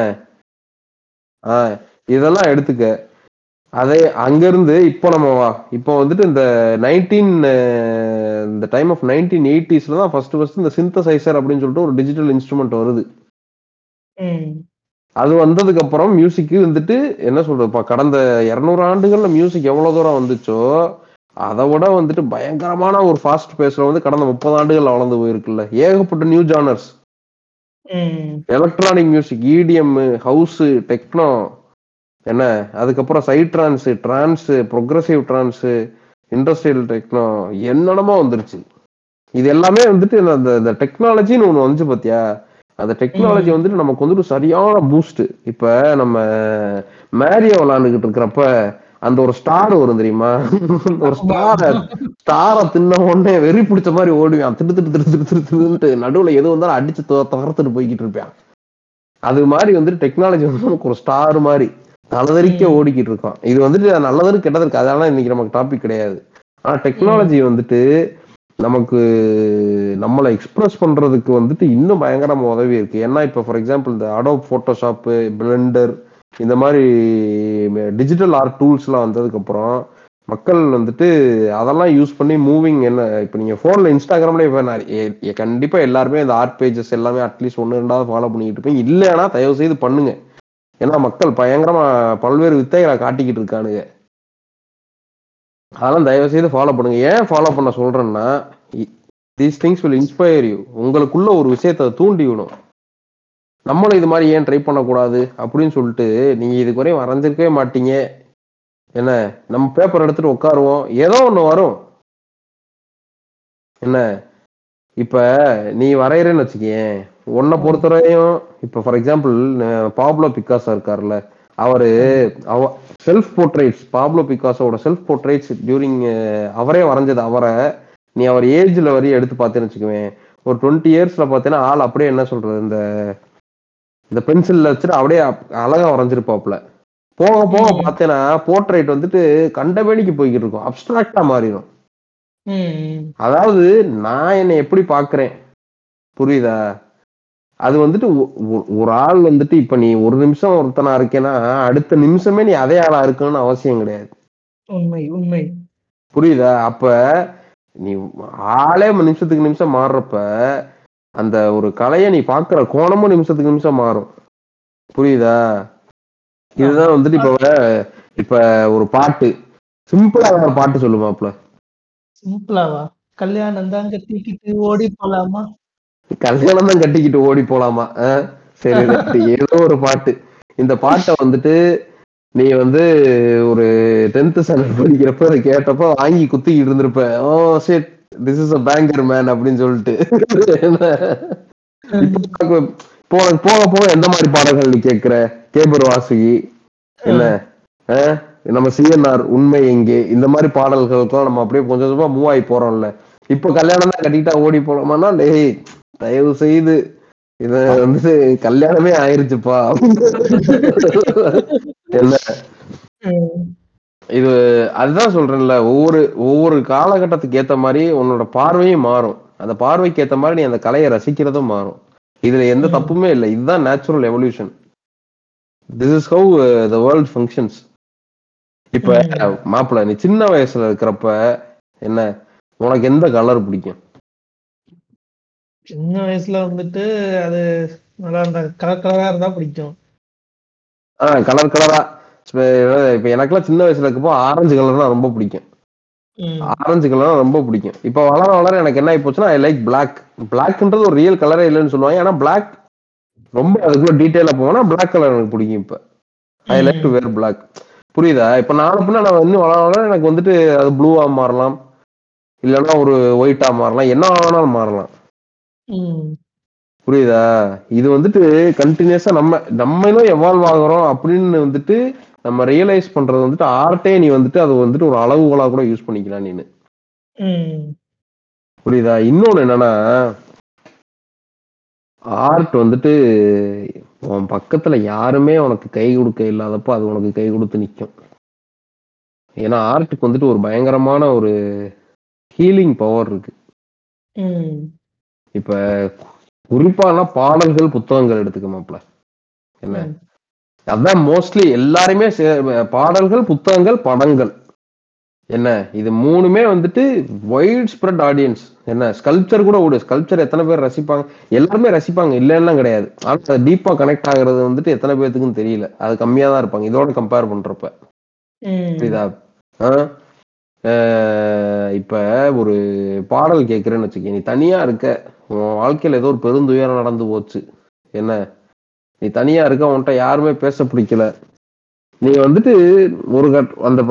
ஆ இதெல்லாம் எடுத்துக்க. அதே அங்கிருந்து இப்போ நம்ம வா. இப்போ வந்துட்டு இந்த நைன்டீன் இந்த டைம் ஆஃப் நைன்டீன் எயிட்டிஸ்ல தான் ஃபர்ஸ்ட் ஃபர்ஸ்ட் இந்த சிந்தசைசர் அப்படின்னு சொல்லிட்டு ஒரு டிஜிட்டல் இன்ஸ்ட்ருமெண்ட் வருது. அது வந்ததுக்கு அப்புறம் மியூசிக் வந்துட்டு என்ன சொல்றதுப்பா கடந்த இருநூறு ஆண்டுகள்ல மியூசிக் எவ்வளவு தூரம் வந்துச்சோ அதை விட வந்துட்டு பயங்கரமான ஒரு ஃபாஸ்ட் பேஸ்ல வந்து கடந்த முப்பது ஆண்டுகள் வளர்ந்து போயிருக்குல்ல. ஏகப்பட்ட new genres. Electronic music EDM house techno என்ன? அதுக்கப்புறம் side trance trance progressive trance industrial techno என்னென்னமோ வந்துருச்சு. இது எல்லாமே வந்துட்டு அந்த இந்த டெக்னாலஜின்னு ஒன்று வந்துச்சு பாத்தியா? அந்த டெக்னாலஜி. வந்துட்டு நமக்கு வந்துட்டு சரியான பூஸ்ட் இப்ப நம்ம மேரியோ விளாண்டுகிட்டு இருக்கிறப்ப அந்த ஒரு ஸ்டார் வரும் தெரியுமா? ஒரு ஸ்டார ஸ்டாரை தின்ன உடனே வெறி பிடிச்ச மாதிரி ஓடுவான். திட்டு திட்டு திட்டு திட்டு திட்டு திருட்டு நடுவுல எது வந்தாலும் அடிச்சு தகர்த்துட்டு போய்கிட்டு இருப்பான். அது மாதிரி வந்துட்டு டெக்னாலஜி வந்து நமக்கு ஒரு ஸ்டார் மாதிரி தலதறிக்க ம். ஓடிக்கிட்டு இருக்கோம். இது வந்துட்டு நல்லது கெட்டது இருக்கு அதெல்லாம் இன்னைக்கு நமக்கு டாபிக் கிடையாது. ஆனா டெக்னாலஜி வந்துட்டு நமக்கு நம்மளை எக்ஸ்பிரஸ் பண்ணுறதுக்கு வந்துட்டு இன்னும் பயங்கரமாக உதவி இருக்குது ஏன்னா இப்போ ஃபார் எக்ஸாம்பிள் இந்த அடோப் ஃபோட்டோஷாப்பு பிளெண்டர் இந்த மாதிரி டிஜிட்டல் ஆர்ட் டூல்ஸ்லாம் வந்ததுக்கப்புறம் மக்கள் வந்துட்டு அதெல்லாம் யூஸ் பண்ணி மூவிங் என்ன இப்போ நீங்கள் ஃபோனில் இன்ஸ்டாகிராமில் இப்போ நான் கண்டிப்பாக எல்லாருமே இந்த ஆர்ட் பேஜஸ் எல்லாமே அட்லீஸ்ட் ஒன்று ரெண்டாவது ஃபாலோ பண்ணிக்கிட்டு இருப்பேன் இல்லைன்னா தயவு செய்து பண்ணுங்க. ஏன்னா மக்கள் பயங்கரமாக பல்வேறு வித்தைகளை காட்டிக்கிட்டு இருக்கானுங்க. அதெல்லாம் தயவு செய்து ஃபாலோ பண்ணுங்க. ஏன் ஃபாலோ பண்ண சொல்றேன்னா these things will inspire you உங்களுக்குள்ள ஒரு விஷயத்தை தூண்டி விடும். நம்மளும் இது மாதிரி ஏன் ட்ரை பண்ணக்கூடாது அப்படின்னு சொல்லிட்டு நீங்க இது குறையும் வரைஞ்சிருக்கவே மாட்டீங்க. என்ன? நம்ம பேப்பர் எடுத்துட்டு உட்காருவோம். ஏதோ ஒன்று வரும். என்ன? இப்ப நீ வரைகிறேன்னு வச்சுக்கேன் உன்னை பொறுத்தவரையும் இப்ப ஃபார் எக்ஸாம்பிள் பாப்லோ பிக்காசா இருக்கார்ல அவரு அவ செல்ஃப் போர்ட்ரேட்ஸ் பாப்லோ பிக்காசோட செல்ஃப் போர்ட்ரேட்ஸ் டியூரிங் அவரே வரைஞ்சது. அவரை நீ அவர் ஏஜ்ல வரையும் எடுத்து பார்த்தேன்னு வச்சுக்குவேன் ஒரு டுவெண்ட்டி இயர்ஸ்ல பார்த்தீங்கன்னா ஆள் அப்படியே என்ன சொல்றது இந்த இந்த பென்சில்ல வச்சுட்டு அப்படியே அப்- அழகா வரைஞ்சிருப்பாப்ல போக போக. பார்த்தேன்னா போர்ட்ரேட் வந்துட்டு கண்டமேனிக்கு போய்கிட்டு இருக்கும். அப்டிராக்டா மாறிடும். அதாவது நான் என்னை எப்படி பாக்குறேன் புரியுதா? அது வந்துட்டு ஒரு ஆள் வந்துட்டு இப்ப நீ ஒரு நிமிஷம் ஒருத்தனா இருக்கேன்னா அடுத்த நிமிஷமே நீ அதே ஆளா இருக்கணும்னு அவசியம் கிடையாது. உண்மை உண்மை. புரியுதா? அப்ப நீ ஆளே நிமிஷத்துக்கு நிமிஷம் மாறுறப்ப அந்த ஒரு கலையை நீ பாக்குற கோணமும் நிமிஷத்துக்கு நிமிஷம் மாறும். புரியுதா? இதுதான் வந்துட்டு இப்ப இப்ப ஒரு பாட்டு. சிம்பிளா ஒரு பாட்டு சொல்லுவாப்ல சிம்பிளாவா? கல்யாணம் தான் கட்டிக்கிட்டு ஓடி போலாமா? கல்யாணம் தான் கட்டிக்கிட்டு ஓடி போலாமா? சரி. ஏதோ ஒரு பாட்டு இந்த பாட்டை வந்துட்டு நீ வந்து ஒரு டென்த் ஸ்டாண்டர்ட் படிக்கிறப்ப அதை கேட்டப்ப வாங்கி குத்திக்கிட்டு இருந்திருப்ப ஓ shit this is a banger man அப்படின்னு சொல்லிட்டு (laughs) உனக்கு போக போக எந்த மாதிரி பாடல்கள் நீ கேட்கிற கேபர் வாசுகி என்ன? நம்ம சிஎன்ஆர் உண்மை எங்கே இந்த மாதிரி பாடல்களுக்கெல்லாம் நம்ம அப்படியே கொஞ்சம் கொஞ்சமா மூவ் ஆகி போறோம்ல இப்ப கல்யாணம் தான் கட்டிட்டா ஓடி போலாமான்னா டேய் தயவு செய்து இத வந்து கல்யாணமே ஆயிருச்சுப்பா. என்ன. இது அதுதான் சொல்றேன்ல ஒவ்வொரு ஒவ்வொரு காலகட்டத்துக்கு ஏத்த மாதிரி உன்னோட பார்வையும் மாறும். அந்த பார்வைக்கு ஏத்த மாதிரி நீ அந்த கலையை ரசிக்கிறதும் மாறும். இதுல எந்த. தப்புமே இல்லை. இதுதான் natural evolution this is how the world functions இப்ப. மாப்பிள்ள நீ சின்ன வயசுல இருக்கிறப்ப என்ன உனக்கு எந்த கலர் பிடிக்கும்? சின்ன வயசுல வந்துட்டு அது நல்லா அந்த கலர் கலரா இருந்தா பிடிக்கும். ஆஹ் கலர் கலரா இப்ப எனக்கெல்லாம் சின்ன வயசுல இருக்கப்போ ஆரஞ்சு கலர்னா ரொம்ப பிடிக்கும். ஆரஞ்சு கலர் ரொம்ப பிடிக்கும். இப்ப வளர வளர எனக்கு என்ன ஆகி போச்சுன்னா ஐ லைக் பிளாக் பிளாக்ன்றது ஒரு ரியல் கலரே இல்லைன்னு சொல்லுவாங்க. ஆனா பிளாக் ரொம்ப அதுக்குள்ள டீட்டெயிலா போனா பிளாக் கலர் எனக்கு பிடிக்கும் இப்ப. I like to wear black புரியுதா? இப்ப நாலு பின்ன நான் இன்னும் வளர வளர எனக்கு வந்துட்டு அது ப்ளூவா மாறலாம். இல்லைன்னா ஒரு ஒயிட்டா மாறலாம். என்ன வேணாலும் மாறலாம். புரியுதா? இது வந்துட்டு கண்டினியூஸா நம்ம நம்மளும் எவால்வ் ஆகுறோம் அப்படின்னு வந்துட்டு நம்ம ரியலைஸ் பண்றது வந்துட்டு ஆர்ட்டே நீ வந்துட்டு அது வந்துட்டு ஒரு அளவுகோலா கூட யூஸ் பண்ணிக்கலாம் நீனு. புரியுதா? இன்னொன்னு என்னன்னா ஆர்ட் வந்துட்டு உன் பக்கத்துல யாருமே உனக்கு கை கொடுக்க இல்லாதப்போ அது உனக்கு கை கொடுத்து நிற்கும் ஏன்னா ஆர்ட்டுக்கு வந்துட்டு ஒரு பயங்கரமான ஒரு ஹீலிங் பவர் இருக்கு. இப்ப குறிப்பானா பாடல்கள் புத்தகங்கள் எடுத்துக்க மாப்ள என்ன. அதான் மோஸ்ட்லி எல்லாருமே பாடல்கள் புத்தகங்கள் படங்கள். என்ன? இது மூணுமே வந்துட்டு வைட் ஸ்ப்ரெட் ஆடியன்ஸ் என்ன? ஸ்கல்ப்சர் கூட விடு ஸ்கல்ப்சர் எத்தனை பேர் ரசிப்பாங்க? எல்லாருமே ரசிப்பாங்க. இல்லைன்னா கிடையாது. ஆனா டீப்பா கனெக்ட் ஆகுறது வந்துட்டு எத்தனை பேர்த்துக்குன்னு தெரியல. அது கம்மியா தான் இருப்பாங்க. இதோட கம்பேர் பண்றப்ப. புரியுதா? இப்ப ஒரு பாடல் கேட்கிறேன்னு வச்சுக்க. நீ தனியா இருக்க. உன் வாழ்க்கையில ஏதோ ஒரு பெருந்துயரம் நடந்து போச்சு. என்ன? நீ தனியா இருக்க உன்கிட்ட யாருமே பேச பிடிக்கல. நீ வந்துட்டு ஒரு கட் அந்த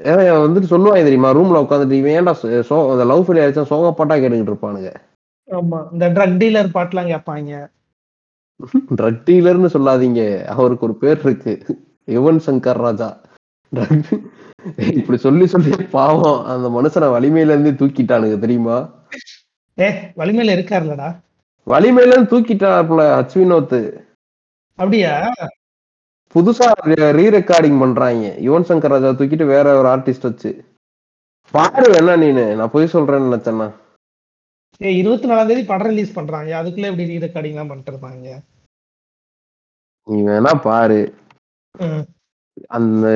வந்துட்டு சொல்லுவாங்க தெரியுமா? ரூம்ல உட்காந்துட்டு இவன் ஏன்டா சோ- அந்த லவ் ஃபெயில் ஆயிடுச்சா சோக பாட்டா கேட்டுக்கிட்டு இருப்பானுங்க. ஆமா. இந்த ட்ரக் டீலர் பாட்டுலாம் கேட்பாங்க. (laughs) ட்ரக் டீலர்னு சொல்லாதீங்க. அவருக்கு ஒரு பேர் இருக்கு. யுவன் சங்கர் ராஜா. (laughs) இப்படி சொல்லி சொல்லி பாவம் அந்த மனுஷனை வலிமையில இருந்து தூக்கிட்டானுங்க தெரியுமா? ஏ வலிமையில இருக்காருலடா வலிமையில தூக்கிட்டாப்ல அச்வினோத் அப்படியா? புதுசா ரீ ரெக்கார்டிங் பண்றாங்க யுவன் சங்கர் ராஜா தூக்கிட்டு வேற ஒரு ஆர்டிஸ்ட் வச்சு. பாரு என்ன நீனு நான் போய் சொல்றேன்னு நினைச்சேன்னா. ஏ இருபத்தி நாலாம் தேதி படம் ரிலீஸ் பண்றாங்க. அதுக்குள்ள எப்படி ரீ ரெக்கார்டிங் எல்லாம் பண்ணிட்டு நீ வேணா பாரு. அந்த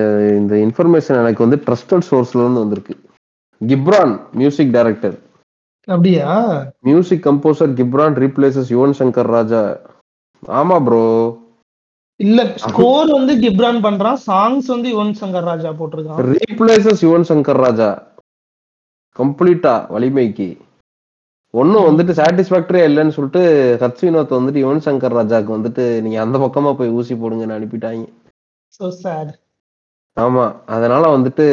இந்த இன்ஃபர்மேஷன் எனக்கு வந்து ட்ரஸ்டட் சோர்ஸ்ல இருந்து வந்திருக்கு. கிப்ரான் மியூசிக் டைரக்டர் அப்படியா? Music composer Ghibran replaces Yuvan Shankar Raja ஆமா ப்ரோ இல்ல ஸ்கோர் வந்து கிப்ரான் பண்றான் சாங்ஸ் வந்து யுவன் சங்கர் ராஜா போட்டிருக்கான். ரீப்ளேசஸ் யுவன் சங்கர் ராஜா கம்ப்ளீட்டா வலிமைக்கு. ஒன்னும் வந்துட்டு சாட்டிஸ்பாக்டரியா இல்லைன்னு சொல்லிட்டு ஹத் வினோத் வந்துட்டு யுவன் சங்கர் ராஜாக்கு வந்துட்டு நீங்க அந்த பக்கமா போய் ஊசி போடுங்கன்னு அனுப்பிட்டாங்க. ஆமா அதனால வந்துட்டு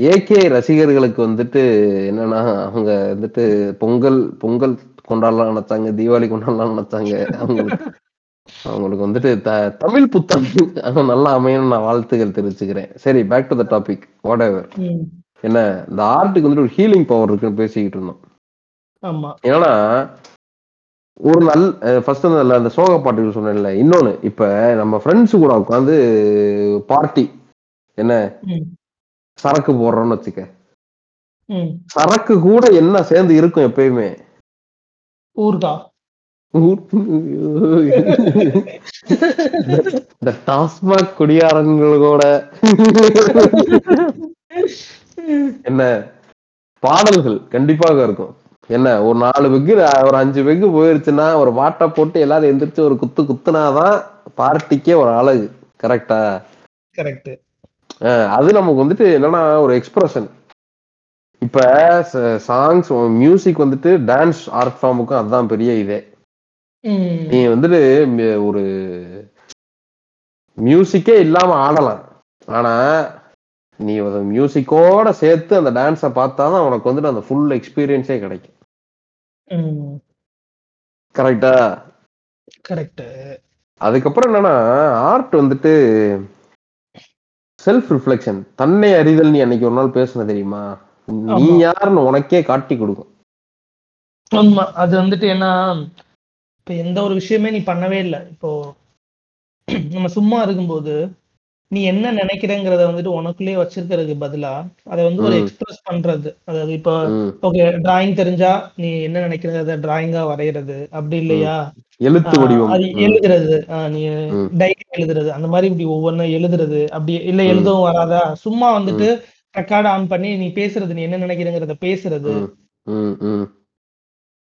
ஏகே ரசிகர்களுக்கு வந்துட்டு என்னன்னா அவங்க வந்துட்டு பொங்கல் பொங்கல் கொண்டாடலாம் நினைச்சாங்க தீபாவளி கொண்டாடலாம் நினைச்சாங்க. அவங்களுக்கு அவங்களுக்கு வந்துட்டு த தமிழ் புத்தம் நல்லா அமையணும் நான் வாழ்த்துக்கள் தெரிவிச்சுக்கிறேன். சரி back to the topic whatever என்ன இந்த ஆர்ட்டுக்கு வந்துட்டு ஒரு ஹீலிங் பவர் இருக்குன்னு பேசிக்கிட்டு இருந்தோம். ஆமா. ஏன்னா ஒரு நல் ஃபர்ஸ்ட் அந்த அந்த சோக பாட்டுகள் சொன்னேன்ல இன்னொன்னு. இப்ப நம்ம ஃப்ரெண்ட்ஸ் கூட உட்காந்து பார்ட்டி என்ன. சரக்கு போடுறோம்னு வச்சுக்க. சரக்கு கூட என்ன சேர்ந்து இருக்கும் எப்பயுமே? ஊர்கா இந்த டாஸ்மாக் குடியாரங்களோட என்ன? பாடல்கள் கண்டிப்பாக இருக்கும். என்ன? ஒரு நாலு பெக்கு ஒரு அஞ்சு பெக்கு போயிருச்சுன்னா ஒரு வாட்டை போட்டு எல்லாரும் எந்திரிச்சு ஒரு குத்து குத்துனாதான் பார்ட்டிக்கே ஒரு அழகு கரெக்டா கரெக்ட் அது நமக்கு வந்துட்டு என்னன்னா ஒரு எக்ஸ்பிரஷன் இப்ப சாங்ஸ் மியூசிக் வந்துட்டு டான்ஸ் ஆர்ட் ஃபார்முக்கும் அதுதான் பெரிய இதே. நீ வந்துட்டு ஒரு மியூசிக்கே இல்லாம ஆடலாம். ஆனா நீ மியூசிக்கோட சேர்த்து அந்த டான்ஸை பார்த்தாதான் உனக்கு வந்துட்டு அந்த ஃபுல் எக்ஸ்பீரியன்ஸே கிடைக்கும். கரெக்டா கரெக்ட் அதுக்கப்புறம் என்னன்னா ஆர்ட் வந்துட்டு செல்ஃப் ரிஃப்ளெக்ஷன் தன்னை அறிதல் நீ அன்னைக்கு ஒரு நாள் பேசுன தெரியுமா? நீ ஆமா. யாருன்னு உனக்கே காட்டி கொடுக்கும். உண்மை அது வந்துட்டு என்ன இப்ப எந்த ஒரு விஷயமே நீ பண்ணவே இல்லை. இப்போ நம்ம சும்மா இருக்கும்போது நீ என்ன நினைக்கிறேங்கிறத வந்துட்டு உனக்குள்ளேயே வச்சிருக்கிறதுக்கு பதிலா அதை வந்து ஒரு. எக்ஸ்பிரஸ் பண்றது. அதாவது இப்போ. ஓகே டிராயிங் தெரிஞ்சா நீ என்ன நினைக்கிறத டிராயிங்கா வரைகிறது அப்படி இல்லையா? எழுத்து வடிவம். அது. எழுதுறது. நீ. டைரி எழுதுறது. அந்த மாதிரி இப்படி ஒவ்வொன்றும் எழுதுறது. அப்படி இல்ல. எழுதவும் வராதா? சும்மா வந்துட்டு ரெக்கார்ட் ஆன் பண்ணி நீ பேசுறது. நீ என்ன நினைக்கிறேங்கிறத பேசுறது.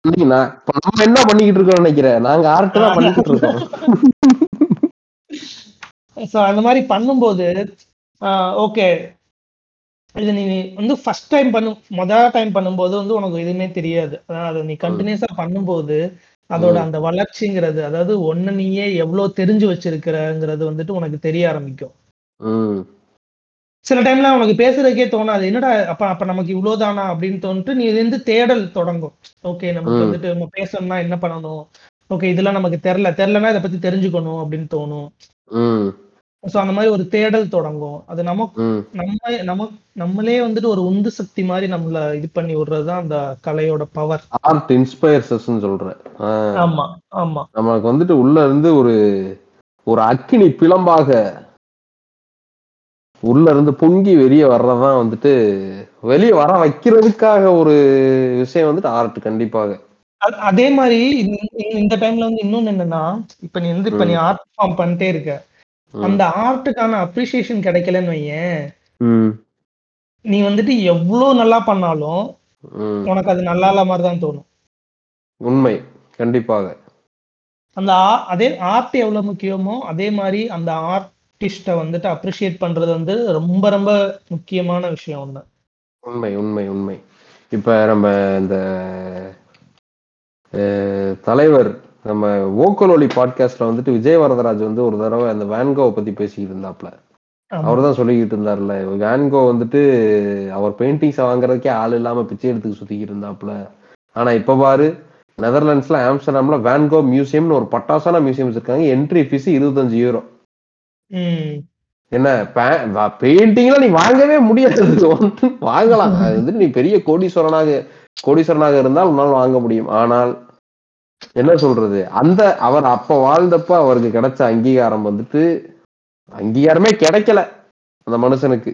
நம்ம என்ன பண்ணிக்கிட்டு இருக்கோம் நினைக்கிறேன்? நாங்க ஆர்ட் தான் பண்ணிக்கிட்டு இருக்கோம். (laughs) ஸோ அந்த மாதிரி பண்ணும்போது ஓகே இது நீ வந்து ஃபர்ஸ்ட் டைம் பண்ணும் மொதல் டைம் பண்ணும்போது வந்து உனக்கு எதுவுமே தெரியாது அதை நீ கண்டினியூஸா பண்ணும்போது அதோட. அந்த வளர்ச்சிங்கிறது அதாவது ஒன்னு நீயே எவ்வளவு தெரிஞ்சு வச்சிருக்கிறங்கிறது வந்துட்டு உனக்கு தெரிய ஆரம்பிக்கும். சில டைம்ல உனக்கு பேசுறதுக்கே தோணாது என்னடா அப்ப அப்ப நமக்கு இவ்வளவுதானா அப்படின்னு தோணிட்டு நீ இது வந்து தேடல் தொடங்கும் ஓகே நமக்கு. வந்துட்டு நம்ம பேசணும்னா என்ன பண்ணணும் ஓகே இதெல்லாம் நமக்கு தெரில தெரிலனா இதை பத்தி தெரிஞ்சுக்கணும் அப்படின்னு தோணும். ஸோ அந்த மாதிரி ஒரு தேடல் தொடங்கும் அது நமக்கு. நம்ம நமக்கு நம்மளே வந்துட்டு ஒரு உந்து சக்தி மாதிரி நம்மள இது பண்ணி விடுறதுதான் அந்த கலையோட பவர் ஆர்ட் இன்ஸ்பயர்ஸ்ன்னு சொல்றேன். ஆமா ஆமா நமக்கு வந்துட்டு உள்ள இருந்து ஒரு ஒரு அக்கினி பிளம்பாக உள்ள இருந்து பொங்கி வெளியே வர்றதுதான் வந்துட்டு வெளியே வர வைக்கிறதுக்காக ஒரு விஷயம் வந்துட்டு ஆர்ட் கண்டிப்பாக அதே மாதிரி இந்த- டைம்ல வந்து இன்னொன்னு என்னன்னா இப்ப நீ வந்து இப்ப நீ ஆர்ட் ஃபார்ம் பண்ணிட்டே இருக்க. அந்த ஆர்ட்டுக்கான அப்ரிசியேஷன் கிடைக்கலன்னு வையேன். நீ வந்துட்டு எவ்வளவு நல்லா பண்ணாலும். உனக்கு அது நல்லா இல்ல மாதிரி தான் தோணும். உண்மை. கண்டிப்பாக. அந்த அதே ஆர்ட் எவ்வளவு முக்கியமோ அதே மாதிரி அந்த ஆர்டிஸ்ட வந்துட்டு அப்ரிஷியேட் பண்றது வந்து ரொம்ப ரொம்ப முக்கியமான விஷயம் ஒண்ணு. உண்மை உண்மை உண்மை. இப்ப நம்ம இந்த தலைவர் நம்ம ஓக்கல் ஒலி பாட்காஸ்ட்ல வந்துட்டு விஜய் வரதராஜ் வந்து ஒரு தடவை அந்த வேன்கோவை பத்தி பேசிக்கிட்டு இருந்தாப்ல. அவர் தான் சொல்லிக்கிட்டு இருந்தார்ல. வேன்கோ வந்துட்டு அவர் பெயிண்டிங்ஸ் வாங்குறதுக்கே ஆள் இல்லாம பிச்சை எடுத்துக்கு சுத்திக்கிட்டு இருந்தாப்ல. ஆனா இப்ப பாரு நெதர்லாண்ட்ஸ்ல ஆம்ஸ்டர்டாம்ல வேன்கோ மியூசியம்னு ஒரு பட்டாசான மியூசியம் இருக்காங்க. என்ட்ரி ஃபீஸ் இருபத்தஞ்சு யூரோ என்ன பெயிண்டிங்லாம் நீ வாங்கவே முடியாது. (laughs) வாங்கலாம். அது வந்துட்டு நீ பெரிய கோடீஸ்வரனாக கோடீஸ்வரனாக இருந்தால் உன்னால் வாங்க முடியும். ஆனால் என்ன சொல்றது? அந்த அவர் அப்ப வாழ்ந்தப்ப அவருக்கு கிடைச்ச அங்கீகாரம் வந்துட்டு அங்கீகாரமே கிடைக்கல அந்த மனுஷனுக்கு.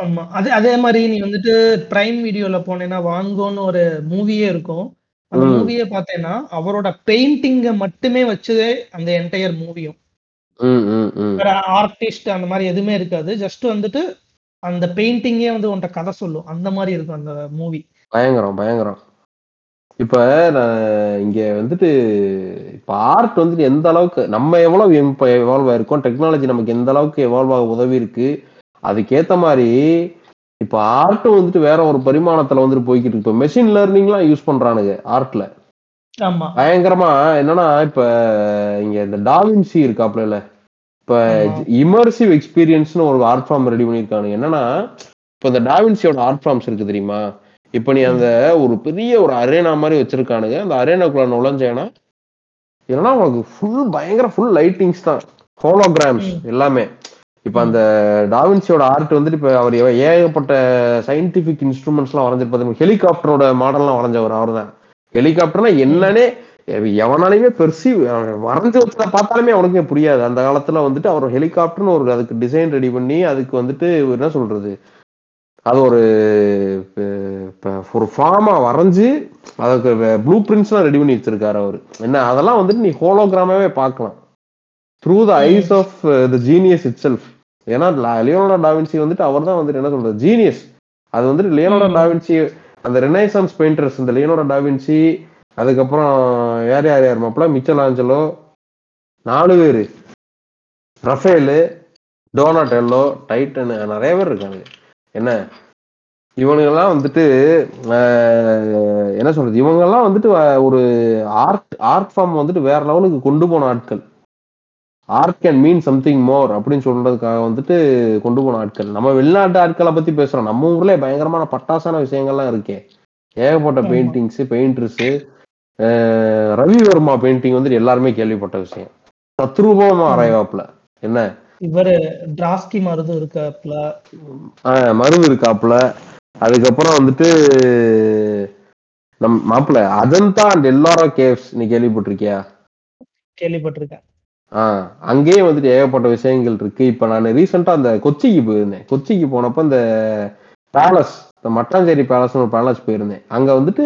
ஆமா. அதே அதே மாதிரி நீ வந்துட்டு பிரைம் வீடியோல போனேன்னா வாங்கோன்னு ஒரு மூவியே இருக்கும். அந்த. மூவியை பார்த்தேன்னா அவரோட பெயிண்டிங்க மட்டுமே வச்சதே அந்த என்டையர் மூவியும் ஆர்டிஸ்ட் அந்த மாதிரி எதுவுமே இருக்காது. ஜஸ்ட் வந்துட்டு அந்த பெயிண்டிங்கே வந்து உன்கிட்ட கதை சொல்லும். அந்த மாதிரி இருக்கும் அந்த மூவி பயங்கரம் பயங்கரம். இப்ப நான் இங்க வந்துட்டு இப்ப ஆர்ட் வந்துட்டு எந்த அளவுக்கு நம்ம எவ்வளவு இப்ப எவால்வ் ஆயிருக்கோம் டெக்னாலஜி நமக்கு எந்த அளவுக்கு எவால்வ் ஆக உதவி இருக்கு அதுக்கேத்த மாதிரி இப்ப ஆர்ட்டும் வந்துட்டு வேற ஒரு பரிமாணத்துல வந்துட்டு போய்கிட்டு இருக்கு. இப்ப மெஷின் லேர்னிங்லாம் யூஸ் பண்றானுங்க ஆர்ட்ல பயங்கரமா என்னன்னா இப்ப இங்க இந்த டாவின்சி இருக்காப்ல இப்ப. இமர்சிவ் எக்ஸ்பீரியன்ஸ்னு ஒரு ஆர்ட் ஃபார்ம் ரெடி பண்ணிருக்கானுங்க என்னன்னா இப்ப இந்த டாவின்சியோட ஆர்ட் ஃபார்ம்ஸ் இருக்கு தெரியுமா? இப்ப நீ அந்த ஒரு பெரிய ஒரு அரேனா மாதிரி வச்சிருக்கானுங்க. அந்த அரேனாக்குள்ள நுழைஞ்சேன்னா இல்லைன்னா உனக்கு ஃபுல் பயங்கர ஃபுல் லைட்டிங்ஸ் தான். ஹோலோகிராம்ஸ். எல்லாமே. இப்ப அந்த டாவின்சியோட ஆர்ட் வந்துட்டு இப்ப அவர் ஏகப்பட்ட சயின்டிபிக் இன்ஸ்ட்ருமெண்ட்ஸ்லாம் வரைஞ்சிருப்பாரு. ஹெலிகாப்டரோட மாடல்லாம் வரைஞ்சவர் அவர் தான் ஹெலிகாப்டர்னா என்னன்னே எவ- எவனாலையுமே பெர்சீவ் வரைஞ்சு வச்சத பார்த்தாலுமே அவனுக்கே புரியாது. அந்த காலத்துல வந்துட்டு அவர் ஹெலிகாப்டர்னு ஒரு அதுக்கு டிசைன் ரெடி பண்ணி அதுக்கு வந்துட்டு என்ன சொல்றது? அது ஒரு ஒரு ஃபார்மா வரைஞ்சு அதுக்கு ப்ளூ பிரிண்ட்ஸ்லாம் ரெடி பண்ணி வச்சிருக்காரு அவர். என்ன அதெல்லாம் வந்துட்டு நீ ஹோலோகிராமாவே பார்க்கலாம். Through the eyes of the genius itself ஏன்னா லியோனோட டாவின்சி வந்துட்டு அவர் தான் வந்துட்டு என்ன சொல்றது ஜீனியஸ் அது வந்துட்டு லியோனோட. டாவின்சி அந்த ரெனைசான்ஸ் பெயிண்டர்ஸ் இந்த லியோனோட டாவின்சி அதுக்கப்புறம் யார் யார் யார் மாப்பிள மிச்சல் ஆஞ்சலோ நாலு பேர். ரஃபேலு டோனாட்டெல்லோ டைட்டன் நிறைய பேர் இருக்காங்க. என்ன? இவனுங்கெல்லாம் வந்துட்டு என்ன சொல்றது? இவங்கெல்லாம் வந்துட்டு ஒரு ஆர்ட் ஆர்ட் ஃபார்ம் வந்துட்டு வேற லெவலுக்கு கொண்டு போன ஆட்கள். Art can mean something more அப்படின்னு சொல்றதுக்காக வந்துட்டு கொண்டு போன ஆட்கள். நம்ம வெளிநாட்டு ஆட்களை பத்தி பேசுறோம். நம்ம ஊர்ல பயங்கரமான பட்டாசான விஷயங்கள்லாம் இருக்கே. ஏகப்பட்ட. Paintings painters Ravi Varma painting வந்துட்டு எல்லாருமே கேள்விப்பட்ட விஷயம். தத்ரூபமா ஆமா. அரைவாப்ல என்ன? இவரு டிராஸ்கி மருதும் இருக்காப்ல மருது இருக்காப்புல. அதுக்கப்புறம் வந்துட்டு நம் மாப்பிள்ள அதன்தா அண்ட் எல்லாரும் கேவ்ஸ் நீ கேள்விப்பட்டிருக்கியா? கேள்விப்பட்டிருக்கேன். ஆஹ் அங்கேயே வந்துட்டு ஏகப்பட்ட விஷயங்கள் இருக்கு. இப்ப நான் ரீசெண்டா அந்த கொச்சிக்கு போயிருந்தேன். கொச்சிக்கு போனப்ப இந்த பேலஸ் இந்த மட்டாஞ்சேரி பேலஸ் ஒரு பேலஸ் போயிருந்தேன். அங்க வந்துட்டு